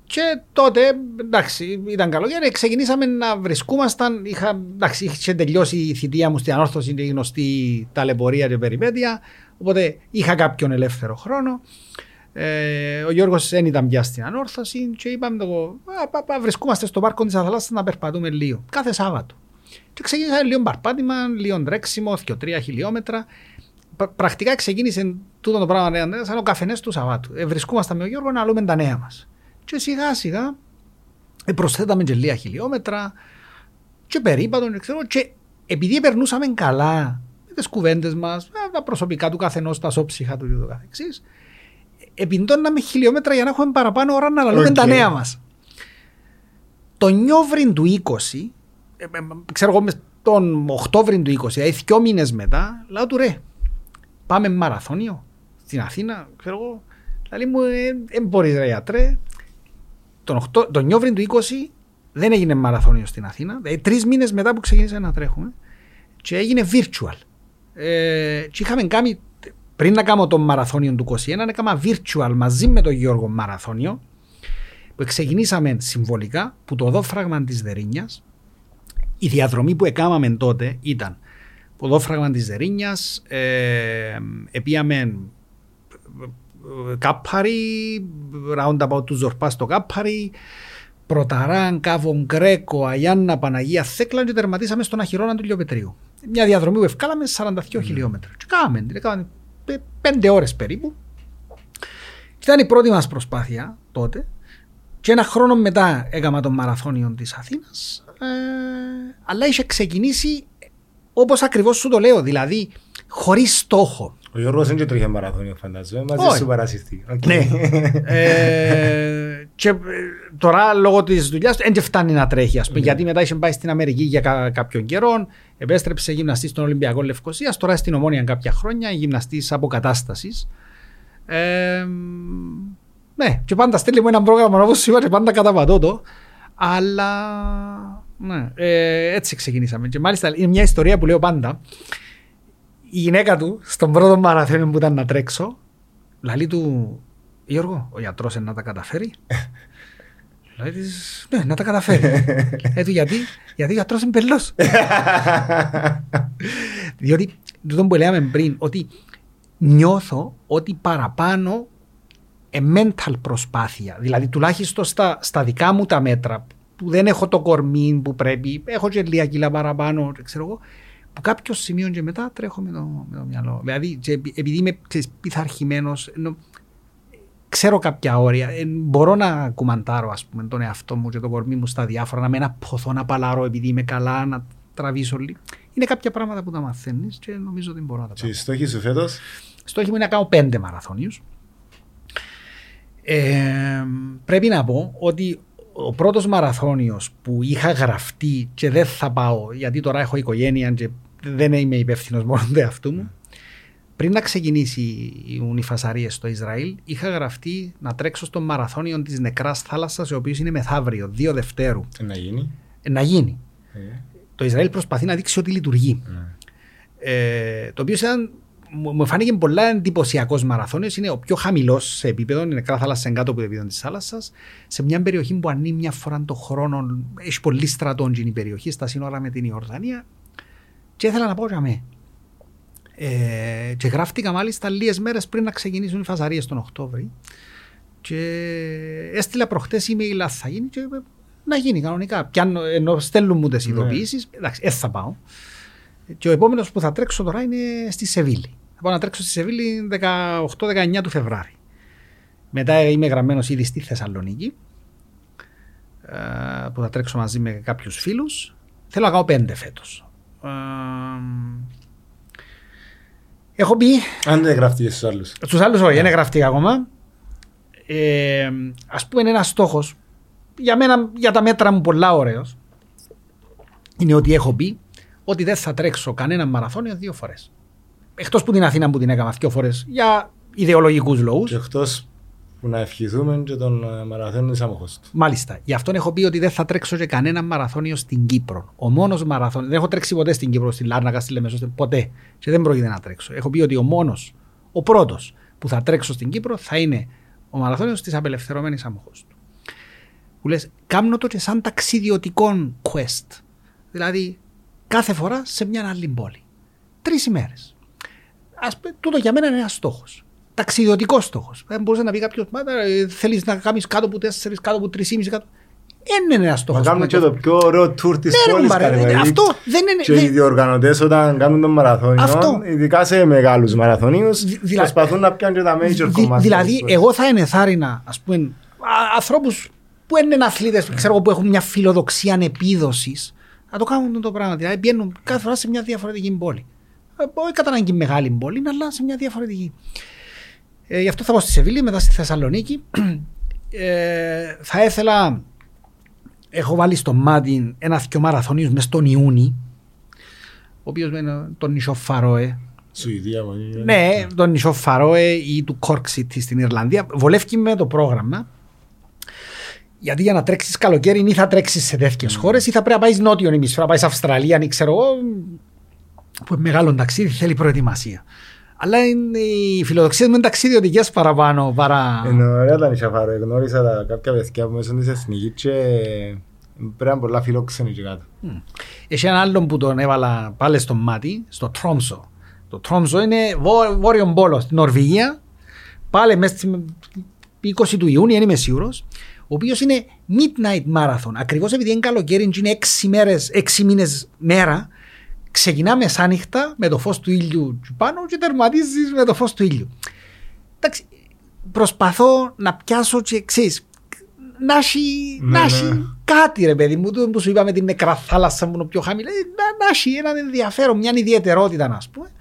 και τότε, εντάξει, ήταν καλοκαίρι, ξεκινήσαμε να βρισκούμασταν. Είχα, εντάξει, είχε τελειώσει η θητεία μου στην ανόρθωση, η γνωστή ταλαιπωρία και περιπέτεια. Οπότε είχα κάποιον ελεύθερο χρόνο. Ε, ο Γιώργος δεν ήταν πια στην ανόρθωση και είπαμε το, α, βρισκόμαστε στο πάρκο της Αθαλάσσης να περπατούμε λίγο. Κάθε Σάββατο. Και ξεκίνησα λίγο παρπάτημα, λίγο τρέξιμο, και τρία χιλιόμετρα. Πρακτικά ξεκίνησε τούτο το πράγμα ναι, σαν ο καφενές του Σαββάτου. Ε, βρισκόμαστε με τον Γιώργο να λέμε τα νέα μας. Και σιγά σιγά ε, προσθέταμε και λίγα χιλιόμετρα και περίπατον, ξέρω, και επειδή περνούσαμε καλά με τις κουβέντες μας, τα προσωπικά του καθενός, τα σώψυχα του και το καθεξής, επιντώναμε χιλιόμετρα για να έχουμε παραπάνω ώρα να λαλούμε okay. τα νέα μας. Το Νιόβριν του 20, ε, ε, ξέρω εγώ τον Οκτώβριν του 20, δηλαδή δύο μήνες μετά, λέω του ρε, πάμε μαραθώνιο στην Αθήνα, ξέρω εγώ. Δηλαδή μου, δεν ε, μπορείς ρε γιατρέ. Τον, 8, τον Νιόβριν του 20 δεν έγινε μαραθώνιο στην Αθήνα, δηλαδή τρεις μήνες μετά που ξεκίνησαμε να τρέχουμε, και έγινε virtual. Ε, και είχαμε κάνει πριν να κάνω το μαραθώνιο του 21, έκανα virtual μαζί με τον Γιώργο μαραθώνιο που ξεκινήσαμε συμβολικά που το δόφραγμα της Δερίνιας η διαδρομή που έκαναμε τότε ήταν το δόφραγμα της Δερίνιας ε, επίαμε ε, Κάπαρη, roundabout του Ζορπά στο Κάπαρη, Πρωταράν, Κάβον Γκρέκο, Αγιάννα, Παναγία, Θέκλα και τερματίσαμε στον Αχυρώνα του Λιοπετρίου. Μια διαδρομή που ευκάλαμε 42 mm. χιλιόμετρα. Και κάναμε, κάναμε πέντε ώρες περίπου. Και ήταν η πρώτη μας προσπάθεια τότε. Και ένα χρόνο μετά έκανα τον μαραθώνιο της Αθήνας. Ε, αλλά είχε ξεκινήσει όπως ακριβώς σου το λέω, δηλαδή χωρίς στόχο. Ο Γιώργος δεν τρέχει μαραθώνιο φαντάζομαι, μαζί σου παρασυστή. Okay. Ναι. ε, και ε, τώρα λόγω της δουλειάς του δεν φτάνει να τρέχει, ας πούμε, ναι. γιατί μετά είχε πάει στην Αμερική για κα, κάποιον καιρό, επέστρεψε γυμναστής στον Ολυμπιακό Λευκοσίας, τώρα στην Ομόνια κάποια χρόνια, γυμναστής αποκατάστασης. Ε, ναι, και πάντα στέλνει μου ένα πρόγραμμα όπως είπα και πάντα καταπατώ το. Αλλά ναι, ε, έτσι ξεκινήσαμε. Και μάλιστα είναι μια ιστορία που λέω πάντα η γυναίκα του στον πρώτο μαραθώνιο που ήταν να τρέξω, λέει του Γιώργο, ο γιατρός να τα καταφέρει; Λέει της, ναι, να τα καταφέρει. Ε, γιατί, γιατί ο γιατρός είναι πελός; Διότι, τούτο που λέμε πριν, ότι νιώθω ότι παραπάνω ε, mental προσπάθεια. Δηλαδή, τουλάχιστον στα, στα δικά μου τα μέτρα, που δεν έχω το κορμί που πρέπει, έχω και λίγα κιλά παραπάνω, ξέρω εγώ, από κάποιο σημείο και μετά τρέχω με το, με το μυαλό. Δηλαδή, επειδή είμαι πειθαρχημένος, ξέρω κάποια όρια. Ε, μπορώ να κουμαντάρω ας πούμε, τον εαυτό μου και το κορμί μου στα διάφορα, να με αναποθώ, να παλάρω επειδή είμαι καλά, να τραβήσω λίγο. Είναι κάποια πράγματα που τα μαθαίνεις και νομίζω ότι μπορώ να τα κάνω. Και στόχοι σου φέτος; Στόχοι μου είναι να κάνω πέντε μαραθώνιους. Ε, πρέπει να πω ότι ο πρώτος μαραθώνιος που είχα γραφτεί και δεν θα πάω γιατί τώρα έχω οικογένεια και δεν είμαι υπεύθυνος μόνο του εαυτού μου. Πριν να ξεκινήσει οι φασαρίε στο Ισραήλ, είχα γραφτεί να τρέξω στο μαραθώνιο της νεκράς θάλασσας, ο οποίος είναι μεθαύριο, 2 Δευτέρου. Ε, να γίνει. Ε, να γίνει. Ε. Το Ισραήλ προσπαθεί να δείξει ότι λειτουργεί. Ναι. Ε, το οποίο ήταν, μου φάνηκε πολλά εντυπωσιακός μαραθώνιος. Είναι ο πιο χαμηλός σε επίπεδο, είναι νεκρά θάλασσα κάτω από το επίπεδο της θάλασσας, σε μια περιοχή που ανοίγει μια φορά το χρόνο. Έχει πολύ στρατών η περιοχή, στα σύνορα με την Ιορδανία. Και ήθελα να πω για μέ. Ε, και γράφτηκα μάλιστα λίγες μέρες πριν να ξεκινήσουν οι φαζαρίε τον Οκτώβρη. Και έστειλα προχτές email θα γίνει και να γίνει κανονικά. Πιάνω, ενώ στέλνουν μου τις ναι. ειδοποιήσεις, εντάξει, έτσι θα πάω. Και ο επόμενος που θα τρέξω τώρα είναι στη Σεβίλη. Θα πάω να τρέξω στη Σεβίλη 18-19 του Φεβράρι. Μετά είμαι γραμμένος ήδη στη Θεσσαλονίκη ε, που θα τρέξω μαζί με κάποιους φίλους. Θέλω να κάνω πέντε φέτος. Έχω πει. Αν δεν γραφτεί στους άλλους. Στους άλλους, όχι, δεν γραφτεί ακόμα. Ε, Α πούμε, ένας στόχος για μένα, για τα μέτρα μου, πολλά ωραίος. Είναι ότι έχω πει ότι δεν θα τρέξω κανένα μαραθώνιο δύο φορές. Εκτός που την Αθήνα που την έκανα δύο φορές για ιδεολογικούς λόγους. Και εκτός που να ευχηθούμε και τον ε, μαραθώνιο της άμοχος του. Μάλιστα. Γι' αυτό έχω πει ότι δεν θα τρέξω και κανένα μαραθώνιο στην Κύπρο. Ο μόνος μαραθώνιο. Δεν έχω τρέξει ποτέ στην Κύπρο, στη Λάρνακα, στη Λεμεσό, ποτέ. Και δεν πρόκειται να τρέξω. Έχω πει ότι ο μόνος, ο πρώτος που θα τρέξω στην Κύπρο θα είναι ο μαραθώνιος της απελευθερωμένης άμοχος του. Που λες, κάνω το και σαν ταξιδιωτικό quest. Δηλαδή, κάθε φορά σε μια άλλη πόλη. Τρεις ημέρες. Α πούμε, τούτο για μένα είναι ένας στόχος ταξιδιωτικός στόχος. Δεν μπορούσε να πει κάποιος, ε, θέλεις να κάνεις κάτω από 4, κάτω από 3,5 κάτω. Δεν είναι ένας στόχος. Να κάνουμε και το πιο ωραίο tour της ναι, πόλης. Αυτό δεν είναι. Και οι διοργανωτές όταν κάνουν τον μαραθώνιο, ειδικά σε μεγάλους μαραθωνίους, δηλα... προσπαθούν να πιάνουν και τα major κομμάτια. Δηλαδή, εγώ θα ενεθάρρυνα, ας πούμε, ανθρώπους που είναι αθλητές, ξέρω που έχουν μια φιλοδοξία ανεπίδοσης, να το κάνουν το πράγμα. Δηλαδή, πηγαίνουν κάθε φορά σε μια διαφορετική πόλη. Ε, όχι κατά ανάγκη μεγάλη πόλη, αλλά σε μια διαφορετική. Ε, γι' αυτό θα πάω στη Σεβίλη, μετά στη Θεσσαλονίκη. Ε, θα ήθελα, έχω βάλει στο μάτι ένα δυο μαραθώνιους μες στον Ιούνι, ο οποίος είναι τον νησό Φαρόε. Σουηδία, Ναι, τον νησό Φαρόε ή του Κόρκ City στην Ιρλανδία. Βολεύει με το πρόγραμμα. Γιατί για να τρέξεις καλοκαίρι ή θα τρέξεις σε τέτοιες mm. χώρες ή θα πρέπει να πάεις νότιο ημισφαίρο, να πάεις σε Αυστραλία, ή ξέρω εγώ. Που μεγάλο ταξίδι θέλει προετοιμασία. Αλλά είναι οι φιλοδοξίε μου είναι ταξιδιωτικέ παραπάνω παρά. Είναι ωραία τα νησιά φάρο. Γνώρισα τα κάποια παιδιά που μέσα τη εθνική και πρέπει να πολλά φιλόξενοι και κάτω. Έχει ένα άλλο που τον έβαλα πάλι στο μάτι, στο Τρόμσο. Το Τρόμσο είναι βόρειο πόλο στην Νορβηγία. Πάλι μέσα στην 20 του Ιούνιου, είμαι σίγουρος. Ο οποίος είναι midnight marathon. Ακριβώς επειδή είναι καλοκαίρι, είναι 6 μήνες μέρα ξεκινάμε μεσάνυχτα με το φως του ήλιου πάνω και τερματίζεις με το φως του ήλιου. Εντάξει, προσπαθώ να πιάσω και εξής, να έχει, ναι, ναι. κάτι ρε παιδί μου, το που σου είπαμε την νεκρά θάλασσα που είναι πιο χαμηλή, να, να έχει έναν ενδιαφέρον, μια ιδιαιτερότητα να πούμε.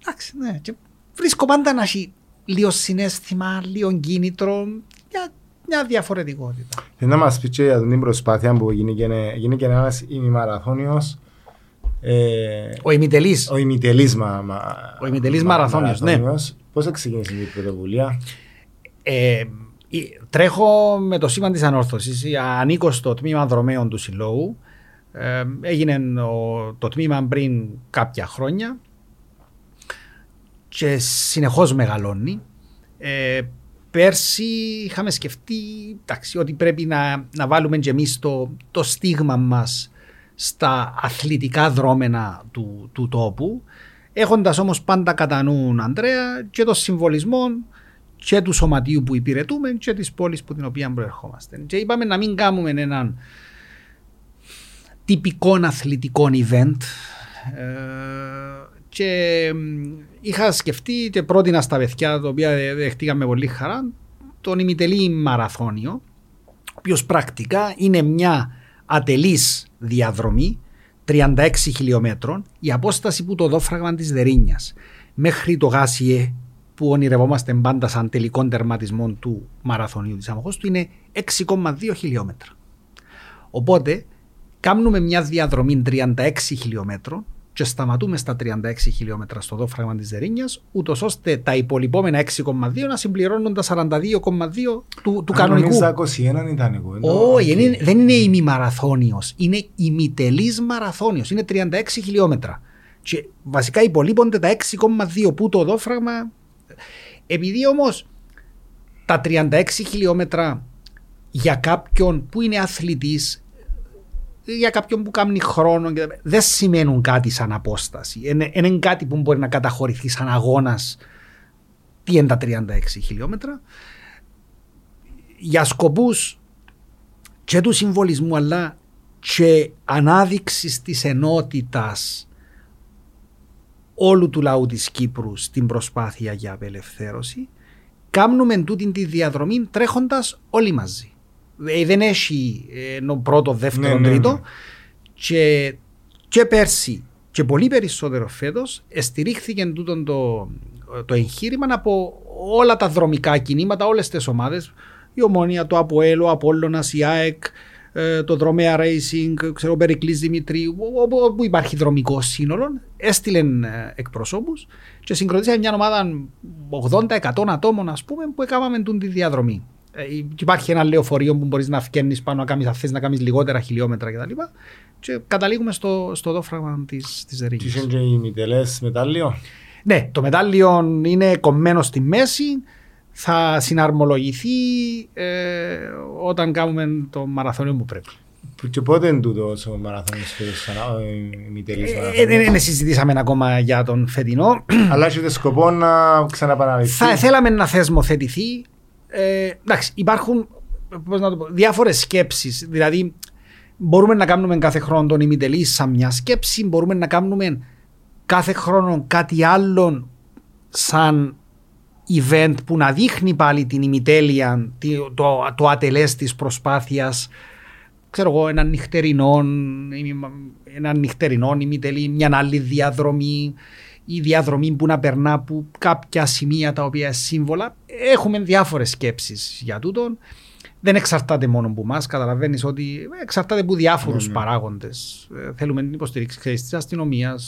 Εντάξει, ναι, και βρίσκω πάντα να έχει λίγο συνέστημα, λίγο κίνητρο, μια, μια διαφορετικότητα. Θέλω να μας πεις και για την προσπάθεια που γίνει και ένας ημιμαραθώνιος ε, ο ημιτελής. Ο ημιτελής μα, μα, ο ημιτελής μα, μαραθώνιος, ναι. Πώς ξεκίνησε η πρωτοβουλία; Ε, τρέχω με το σήμα της ανόρθωσης. Ανήκω στο τμήμα δρομέων του Συλλόγου. Ε, έγινε το τμήμα πριν κάποια χρόνια και συνεχώς μεγαλώνει. Ε, πέρσι είχαμε σκεφτεί εντάξει, ότι πρέπει να, να βάλουμε και εμείς το, το στίγμα μας στα αθλητικά δρόμενα του, του τόπου, έχοντας όμως πάντα κατά νου, Αντρέα, και το συμβολισμό και του σωματείου που υπηρετούμε και της πόλης που την οποία προερχόμαστε. Και είπαμε να μην κάνουμε έναν τυπικό αθλητικό event. Ε, και είχα σκεφτεί και πρότεινα στα παιδιά, τα οποία δεχτήκαμε πολύ χαρά, τον ημιτελή μαραθώνιο, ο οποίος πρακτικά είναι μια ατελής διαδρομή 36 χιλιόμετρων η απόσταση που το δόφραγμα της Δερίνιας μέχρι το Γάσιε που ονειρευόμαστε πάντα σαν τελικό τερματισμό του μαραθωνίου της του είναι 6,2 χιλιόμετρα. Οπότε κάνουμε μια διαδρομή 36 χιλιόμετρων και σταματούμε στα 36 χιλιόμετρα στο δόφραγμα της Δερίνια, ούτως ώστε τα υπολοιπόμενα 6,2 να συμπληρώνουν τα 42,2 του, του κανονικού. Αν 21 ήταν εγώ. Όχι, δεν είναι ημιμαραθώνιος. Είναι ημιτελής μαραθώνιος. Είναι 36 χιλιόμετρα. Και βασικά υπολείπονται τα 6,2 που το δόφραγμα. Επειδή όμως τα 36 χιλιόμετρα για κάποιον που είναι αθλητής για κάποιον που κάνει χρόνο δεν σημαίνουν κάτι σαν απόσταση. Είναι, είναι κάτι που μπορεί να καταχωρηθεί σαν αγώνας. Τι είναι τα 36 χιλιόμετρα. Για σκοπούς και του συμβολισμού αλλά και ανάδειξης της ενότητας όλου του λαού της Κύπρου στην προσπάθεια για απελευθέρωση κάνουμε τούτη τη διαδρομή τρέχοντας όλοι μαζί. Ε, δεν έχει ε, πρώτο, δεύτερο, ναι, ναι, τρίτο. Ναι. Και, και πέρσι και πολύ περισσότερο φέτος στηρίχθηκε τούτο το, το εγχείρημα από όλα τα δρομικά κινήματα, όλες τις ομάδες. Η Ομόνια, το Αποέλο, ο Απόλλωνας, η ΑΕΚ, ε, το Δρομέα Racing, ξέρω, ο Περικλής Δημητρίου, όπου, όπου υπάρχει δρομικό σύνολο, έστειλε ε, εκπροσώπους και συγκροτήσαμε μια ομάδα 80-100 ατόμων, ας πούμε, που έκαναμε τη διαδρομή. Ε, υπάρχει ένα λεωφορείο που μπορείς να φκένεις πάνω, να κάνεις αν να κάνεις λιγότερα χιλιόμετρα κτλ. Και, και καταλήγουμε στο, στο δόφραγμα της Ρήγης. Τις είναι και οι μητελές μετάλλιο; Ναι, το μετάλλιο είναι κομμένο στη μέση. Θα συναρμολογηθεί ε, όταν κάνουμε το μαραθώνιο που πρέπει. Και πότε είναι τούτο ο μαραθώνιος φέτο, η μητελή Δεν ε, συζητήσαμε ακόμα για τον φετινό. Αλλά έχετε σκοπό να ξαναπαναληφθεί. Θα θέλαμε να θεσμοθετηθεί ε, εντάξει, υπάρχουν διάφορες σκέψεις. Δηλαδή, μπορούμε να κάνουμε κάθε χρόνο τον ημιτελή σαν μια σκέψη, μπορούμε να κάνουμε κάθε χρόνο κάτι άλλο σαν event που να δείχνει πάλι την ημιτέλεια, το, το ατελές της προσπάθειας ξέρω εγώ, ένα νυχτερινό, ένα νυχτερινό ημιτελή, μια άλλη διαδρομή η διαδρομή που να περνά από κάποια σημεία τα οποία σύμβολα. Έχουμε διάφορες σκέψεις για τούτο. Δεν εξαρτάται μόνο από εμάς. Καταλαβαίνεις ότι εξαρτάται από διάφορους ναι, ναι. παράγοντες. Ε, θέλουμε την υποστήριξη της αστυνομίας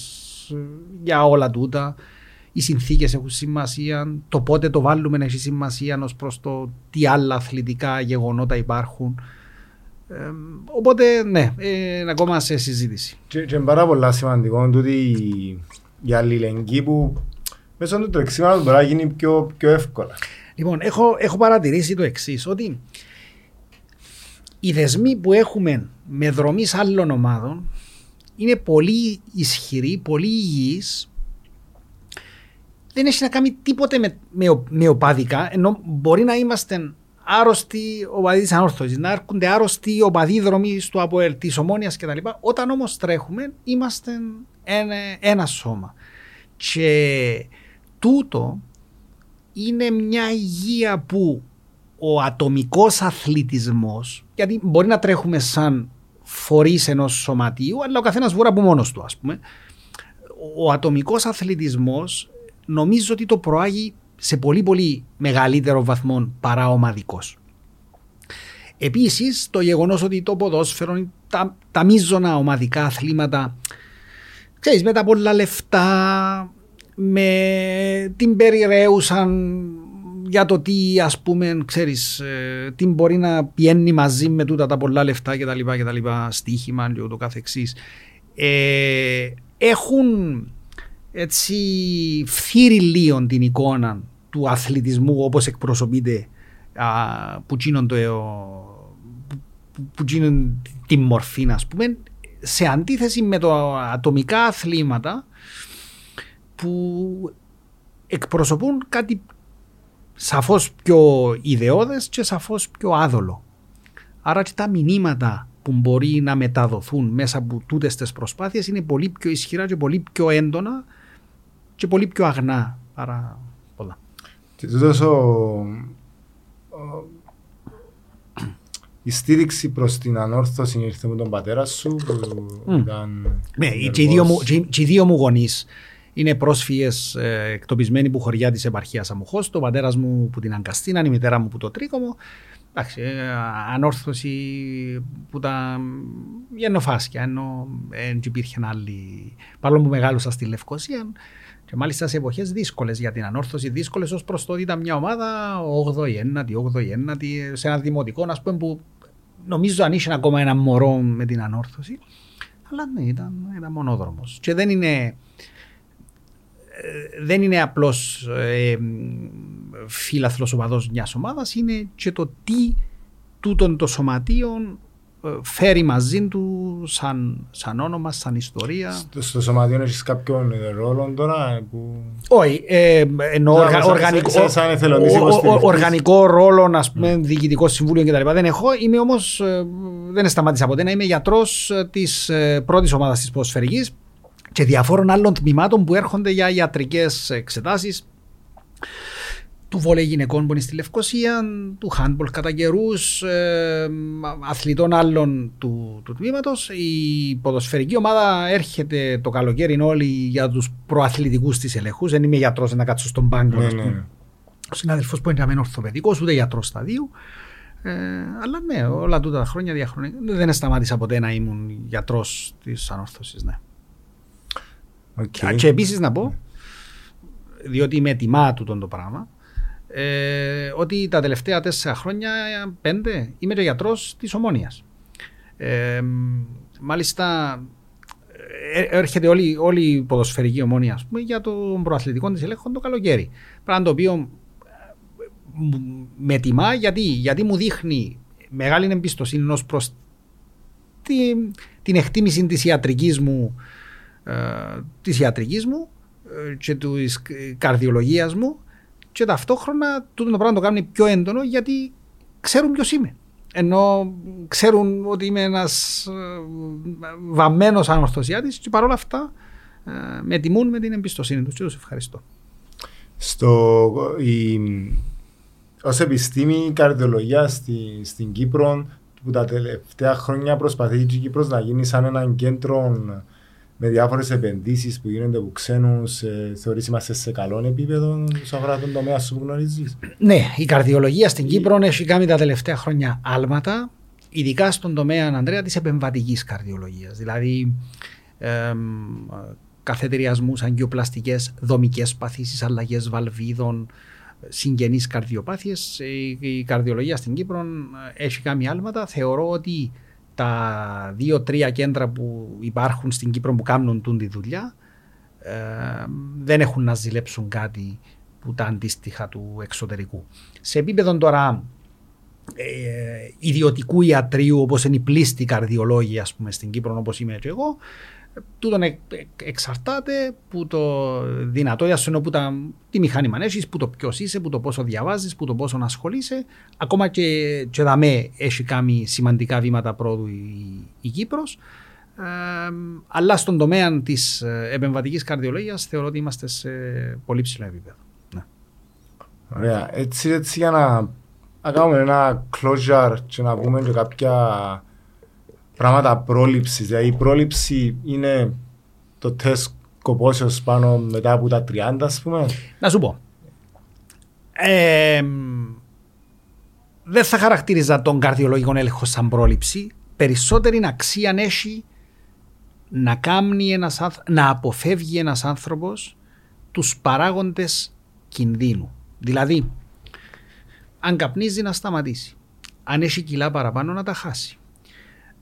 ε, για όλα τούτα. Οι συνθήκες έχουν σημασία. Το πότε το βάλουμε έχει σημασία ως προς το τι άλλα αθλητικά γεγονότα υπάρχουν. Ε, οπότε, ναι, είναι ακόμα σε συζήτηση. Και, και είναι πάρα πολύ σημαντικό ότι για αλληλεγγύη που μέσω του τρεξίματος μπορεί να γίνει πιο, πιο εύκολα. Λοιπόν, έχω, έχω παρατηρήσει το εξής ότι οι δεσμοί που έχουμε με δρομής άλλων ομάδων είναι πολύ ισχυροί, πολύ υγιείς δεν έχει να κάνει τίποτε με, με, με οπαδικά ενώ μπορεί να είμαστε άρρωστοι οπαδοί της ανόρθωσης, να έρχονται άρρωστοι οπαδοί δρομή του ΑΠΟΕΛ, της Ομόνιας κτλ. Όταν όμως τρέχουμε, είμαστε ένα, ένα σώμα. Και τούτο είναι μια υγεία που ο ατομικός αθλητισμός, γιατί μπορεί να τρέχουμε σαν φορείς ενός σωματίου, αλλά ο καθένας μπορεί από μόνος του ας πούμε. Ο ατομικός αθλητισμός νομίζω ότι το προάγει σε πολύ πολύ μεγαλύτερο βαθμό παρά ομαδικός. Επίσης το γεγονός ότι το ποδόσφαιρο, τα, τα μείζωνα ομαδικά αθλήματα ξέρεις, με τα πολλά λεφτά, με την περιραίουσαν για το τι ας πούμε, ξέρεις, ε, τι μπορεί να πιένει μαζί με τούτα τα πολλά λεφτά και τα λοιπά και τα λοιπά, στοίχημα και ούτω καθεξής. Ε, έχουν έτσι φθείρει λίγο την εικόνα του αθλητισμού όπως εκπροσωπείται α, που γίνονται το, που, που την μορφή ας πούμε σε αντίθεση με το ατομικά αθλήματα που εκπροσωπούν κάτι σαφώς πιο ιδεώδες και σαφώς πιο άδολο. Άρα και τα μηνύματα που μπορεί να μεταδοθούν μέσα από τούτες τις προσπάθειες είναι πολύ πιο ισχυρά και πολύ πιο έντονα και πολύ πιο αγνά παρά πολλά. Και η στήριξη προς την ανόρθωση ήρθε με τον πατέρα σου που mm. ήταν. Ναι, και οι δύο μου, και, δύο μου γονείς είναι πρόσφυγες ε, εκτοπισμένοι που χωριά της επαρχίας Αμοχώ. Το πατέρας μου που την Αγκαστίνα, η μητέρα μου που το Τρίκομο. Εντάξει, ε, ανόρθωση που τα γεννοφάσκια, ενώ δεν υπήρχε άλλη. Παρόλο που μεγάλωσα στη Λευκοσία, και μάλιστα σε εποχές δύσκολες για την ανόρθωση, δύσκολες ως προς το ότι ήταν μια ομάδα 8η, 9η, 8η, 9η, σε ένα δημοτικό, ας πούμε, που νομίζω αν είχε ακόμα ένα μωρό με την ανόρθωση. Αλλά ναι, ήταν ένα μονόδρομος. Και δεν είναι. Ε, δεν είναι απλώς ε, φίλαθλο οπαδό μιας ομάδας, είναι και το τι τούτων των σωματείων φέρει μαζί του σαν, σαν όνομα, σαν ιστορία. Στο, στο σωματείο έχεις κάποιον ρόλο τώρα που... Όχι, ε, ενώ οργα, οργανικό, σαν, σαν ο, ο, οργανικό ρόλο, ας πούμε, mm. διοικητικό συμβούλιο κτλ. Δεν έχω, είμαι όμως, ε, δεν σταμάτησα ποτέ να είμαι γιατρός ε, της ε, πρώτης ομάδας της ποδοσφαιρικής και διαφόρων άλλων τμήματων που έρχονται για ιατρικές εξετάσεις του βόλεϊ γυναικών που είναι στη Λευκοσία, του handball κατά καιρούς, ε, αθλητών άλλων του, του τμήματος. Η ποδοσφαιρική ομάδα έρχεται το καλοκαίρι όλοι για τους προαθλητικούς της ελεγχού. Δεν είμαι γιατρός να κάτσω στον πάγκο. Ναι, ναι. Ο συνάδελφος που είναι αμένο ορθοπαιδικός, ούτε γιατρός σταδίου. Ε, αλλά ναι, όλα τούτα τα χρόνια διαχρονικά δεν σταμάτησα ποτέ να ήμουν γιατρός της ανόρθωσης. Ναι. Okay. Και επίσης να πω, διότι είμαι τιμά του το πράγμα, ε, ότι τα τελευταία τέσσερα χρόνια, πέντε, είμαι και γιατρός της Ομόνιας. Ε, μάλιστα, ε, έρχεται όλη, όλη η ποδοσφαιρική ομόνια πούμε, για το προαθλητικό της ελέγχων το καλοκαίρι. Πράγμα το οποίο ε, με τιμά γιατί, γιατί μου δείχνει μεγάλη εμπιστοσύνη ως προς την, την εκτίμηση της ιατρικής μου, ε, της ιατρικής μου ε, και της καρδιολογίας μου και ταυτόχρονα τούτο το πράγμα το κάνει πιο έντονο γιατί ξέρουν ποιος είμαι. Ενώ ξέρουν ότι είμαι ένας βαμμένος ανορθωσιάτης και παρόλα αυτά ε, με τιμούν με την εμπιστοσύνη τους και τους ευχαριστώ. Στο, η, ως επιστήμη η καρδιολογία στη, στην Κύπρο που τα τελευταία χρόνια προσπαθεί η Κύπρος να γίνει σαν ένα κέντρο με διάφορες επενδύσεις που γίνονται από ξένους, ε, θεωρείς είμαστε σε καλό επίπεδο σε αφορά τον τομέα σου που γνωρίζεις; Ναι, η καρδιολογία στην Κύπρο έχει κάνει τα τελευταία χρόνια άλματα, ειδικά στον τομέα, Ανδρέα, της επεμβατικής καρδιολογίας. Δηλαδή, ε, καθετηριασμούς, αγκιοπλαστικές, δομικές παθήσεις, αλλαγές βαλβίδων, συγγενείς καρδιοπάθειες. Η, η καρδιολογία στην Κύπρο έχει κάνει άλματα. Θεωρώ ότι τα δύο-τρία κέντρα που υπάρχουν στην Κύπρο που κάνουν τούν τη δουλειά ε, δεν έχουν να ζηλέψουν κάτι που τα αντίστοιχα του εξωτερικού. Σε επίπεδο τώρα ε, ιδιωτικού ιατρίου όπως είναι οι πλήστοι καρδιολόγοι ας πούμε στην Κύπρο όπως είμαι και εγώ τούτον εξαρτάται που το δυνατό για σου που τα, τι μηχάνημα έχεις, που το ποιος είσαι, που το πόσο διαβάζεις, που το πόσο ασχολείσαι. Ακόμα και, και δαμέ έχει κάνει σημαντικά βήματα πρόοδου η, η Κύπρος. Ε, αλλά στον τομέα της ε, επεμβατικής καρδιολογίας θεωρώ ότι είμαστε σε πολύ ψηλό επίπεδο. Ναι. Ωραία. Έτσι, έτσι για να, να κάνουμε ένα closure και να πούμε και κάποια πράγματα πρόληψης. Δηλαδή η πρόληψη είναι το τεστ κοπόσεως πάνω μετά από τα 30 ας πούμε. Να σου πω. Ε, δεν θα χαρακτήριζα τον καρδιολογικό έλεγχο σαν πρόληψη. Περισσότερη αξία έχει να, κάνει ένας, να αποφεύγει ένας άνθρωπος τους παράγοντες κινδύνου. Δηλαδή, αν καπνίζει να σταματήσει. Αν έχει κιλά παραπάνω να τα χάσει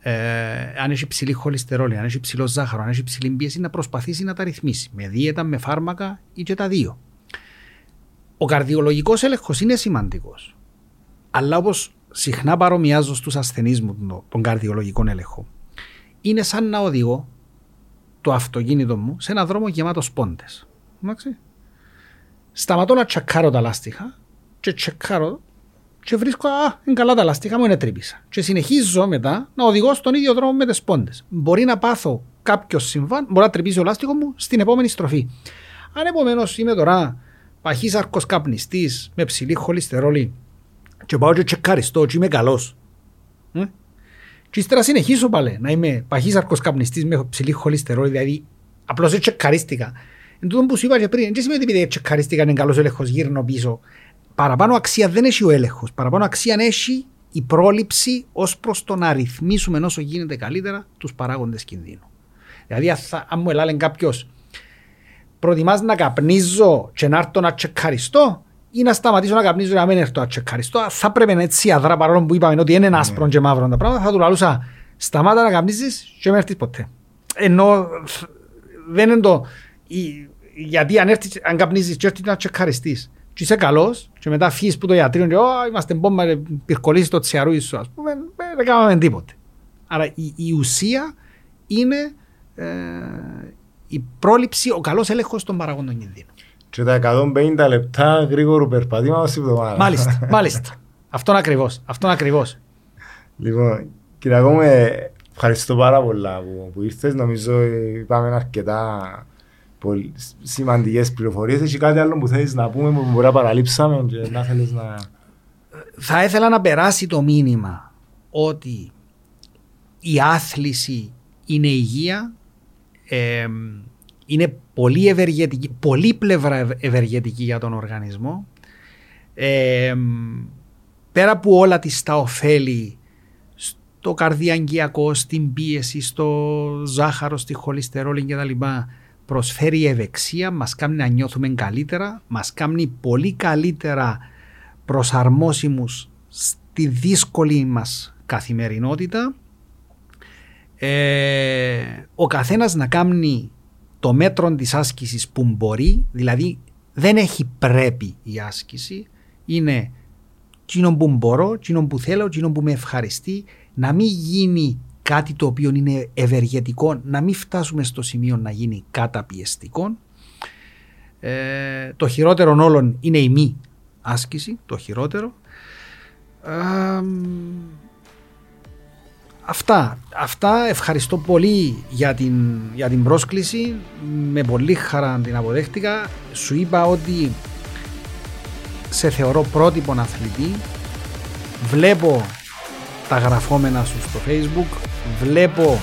ε, αν έχει ψηλή χολυστερόλη, αν έχει ψηλό ζάχαρο, αν έχει ψηλή πίεση, να προσπαθήσει να τα ρυθμίσει με δίαιτα, με φάρμακα ή και τα δύο. Ο καρδιολογικός έλεγχος είναι σημαντικός. Αλλά όπως συχνά παρομοιάζω στους ασθενείς μου τον καρδιολογικό έλεγχο, είναι σαν να οδηγώ το αυτοκίνητο μου σε ένα δρόμο γεμάτος πόντες. Σταματώ να τσεκάρω τα λάστιχα και τσεκάρω και βρίσκω, α, είναι καλά τα λαστίχα μου, είναι τρύπησα. Και συνεχίζω μετά να οδηγώ στον ίδιο δρόμο με τις πόντες. Μπορεί να πάθω κάποιος συμβάν, μπορεί να τρυπήσει ο λάστιχος μου στην επόμενη στροφή. Αν επομένως είμαι τώρα παχύσαρκο καπνιστής με ψηλή χολυστερόλη και πάω και τσεκαριστώ και είμαι καλός. Ε; Και ύστερα συνεχίσω πάλι να είμαι παχύσαρκο καπνιστής με ψηλή χολυστερόλη, δηλαδή απλώς τσεκαρίστηκα. Εν τούτο που σου είπα και πριν, δεν σημαίνει ότι επειδή τσεκαρίστηκα είναι καλός έλεγχος γύρνω πίσω παραπάνω αξία δεν έχει ο έλεγχος. Παραπάνω αξία έχει η πρόληψη ως προς το να ρυθμίσουμε όσο γίνεται καλύτερα τους παράγοντες κινδύνου. Δηλαδή, αν μου έλεγε κάποιος, προτιμάς να καπνίζω και να έρθω να τσεκαριστώ, ή να σταματήσω να καπνίζω και να μην έρθω να τσεκαριστώ, θα πρέπει να έτσι αδρά παρόλο που είπαμε ότι είναι άσπρο ναι. και μαύρο τα πράγματα, θα του λαλούσα σταμάτα να καπνίζεις και μην έρθεις ποτέ. Ενώ δεν είναι το. Γιατί αν, έρθεις, αν καπνίζεις και έρθεις να τσεκαριστείς και είσαι καλός και μετά φύγεις που το ιατρείο και είμαστε μπόμπα πυρκολίσεις το τσιαρούι σου ας πούμε δεν κάναμε τίποτε. Άρα η, η ουσία είναι ε, η πρόληψη, ο καλός έλεγχος των παραγόντων κινδύνων. Και τα 150 λεπτά γρήγορο περπατήμα ως εβδομάδα. Μάλιστα, μάλιστα. Αυτόν ακριβώς, αυτόν ακριβώς. Λοιπόν, κύριε Αγώμε, ευχαριστώ πάρα πολλά που, που ήρθες. Νομίζω είπαμε αρκετά σημαντικές πληροφορίες. Έχει κάτι άλλο που θέλεις να πούμε που μπορεί να παραλείψαμε και να θέλεις να. Θα ήθελα να περάσει το μήνυμα ότι η άθληση είναι υγεία, ε, είναι πολύ ευεργετική, πολύ πλευρά ευεργετική για τον οργανισμό. Ε, πέρα από όλα τις τα ωφέλη στο καρδιαγγειακό, στην πίεση, στο ζάχαρο, στη χολυστερόλη κτλ. Προσφέρει ευεξία, μας κάνει να νιώθουμε καλύτερα, μας κάνει πολύ καλύτερα προσαρμόσιμους στη δύσκολη μας καθημερινότητα. Ε, ο καθένας να κάνει το μέτρο της άσκησης που μπορεί, δηλαδή δεν έχει πρέπει η άσκηση, είναι εκείνο που μπορώ, εκείνο που θέλω, εκείνο που με ευχαριστεί, να μην γίνει κάτι το οποίο είναι ευεργετικό, να μην φτάσουμε στο σημείο να γίνει καταπιεστικό. Ε, το χειρότερο όλων είναι η μη άσκηση, το χειρότερο. Ε, αυτά, αυτά ευχαριστώ πολύ για την, για την πρόσκληση. Με πολύ χαρά την αποδέχτηκα. Σου είπα ότι σε θεωρώ πρότυπο αθλητή. Βλέπω τα γραφόμενα σου στο facebook, βλέπω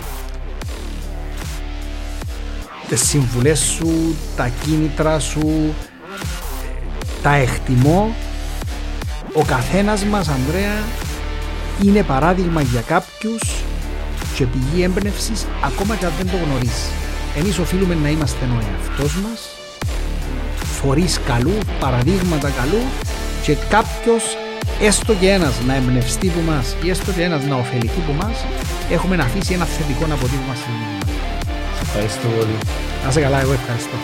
τις συμβουλές σου, τα κίνητρα σου, τα εκτιμώ. Ο καθένας μας, Ανδρέα, είναι παράδειγμα για κάποιους και πηγή έμπνευσης ακόμα και αν δεν το γνωρίζει. Εμείς οφείλουμε να είμαστε ο εαυτός μας, φορείς καλού, παραδείγματα καλού και κάποιος έστω και ένας να εμπνευστεί που μας ή έστω και ένας να ωφεληθεί που μας έχουμε να αφήσει ένα θετικό αποτύπωμα στην Ευχαριστώ πολύ. Να σε καλά, εγώ ευχαριστώ.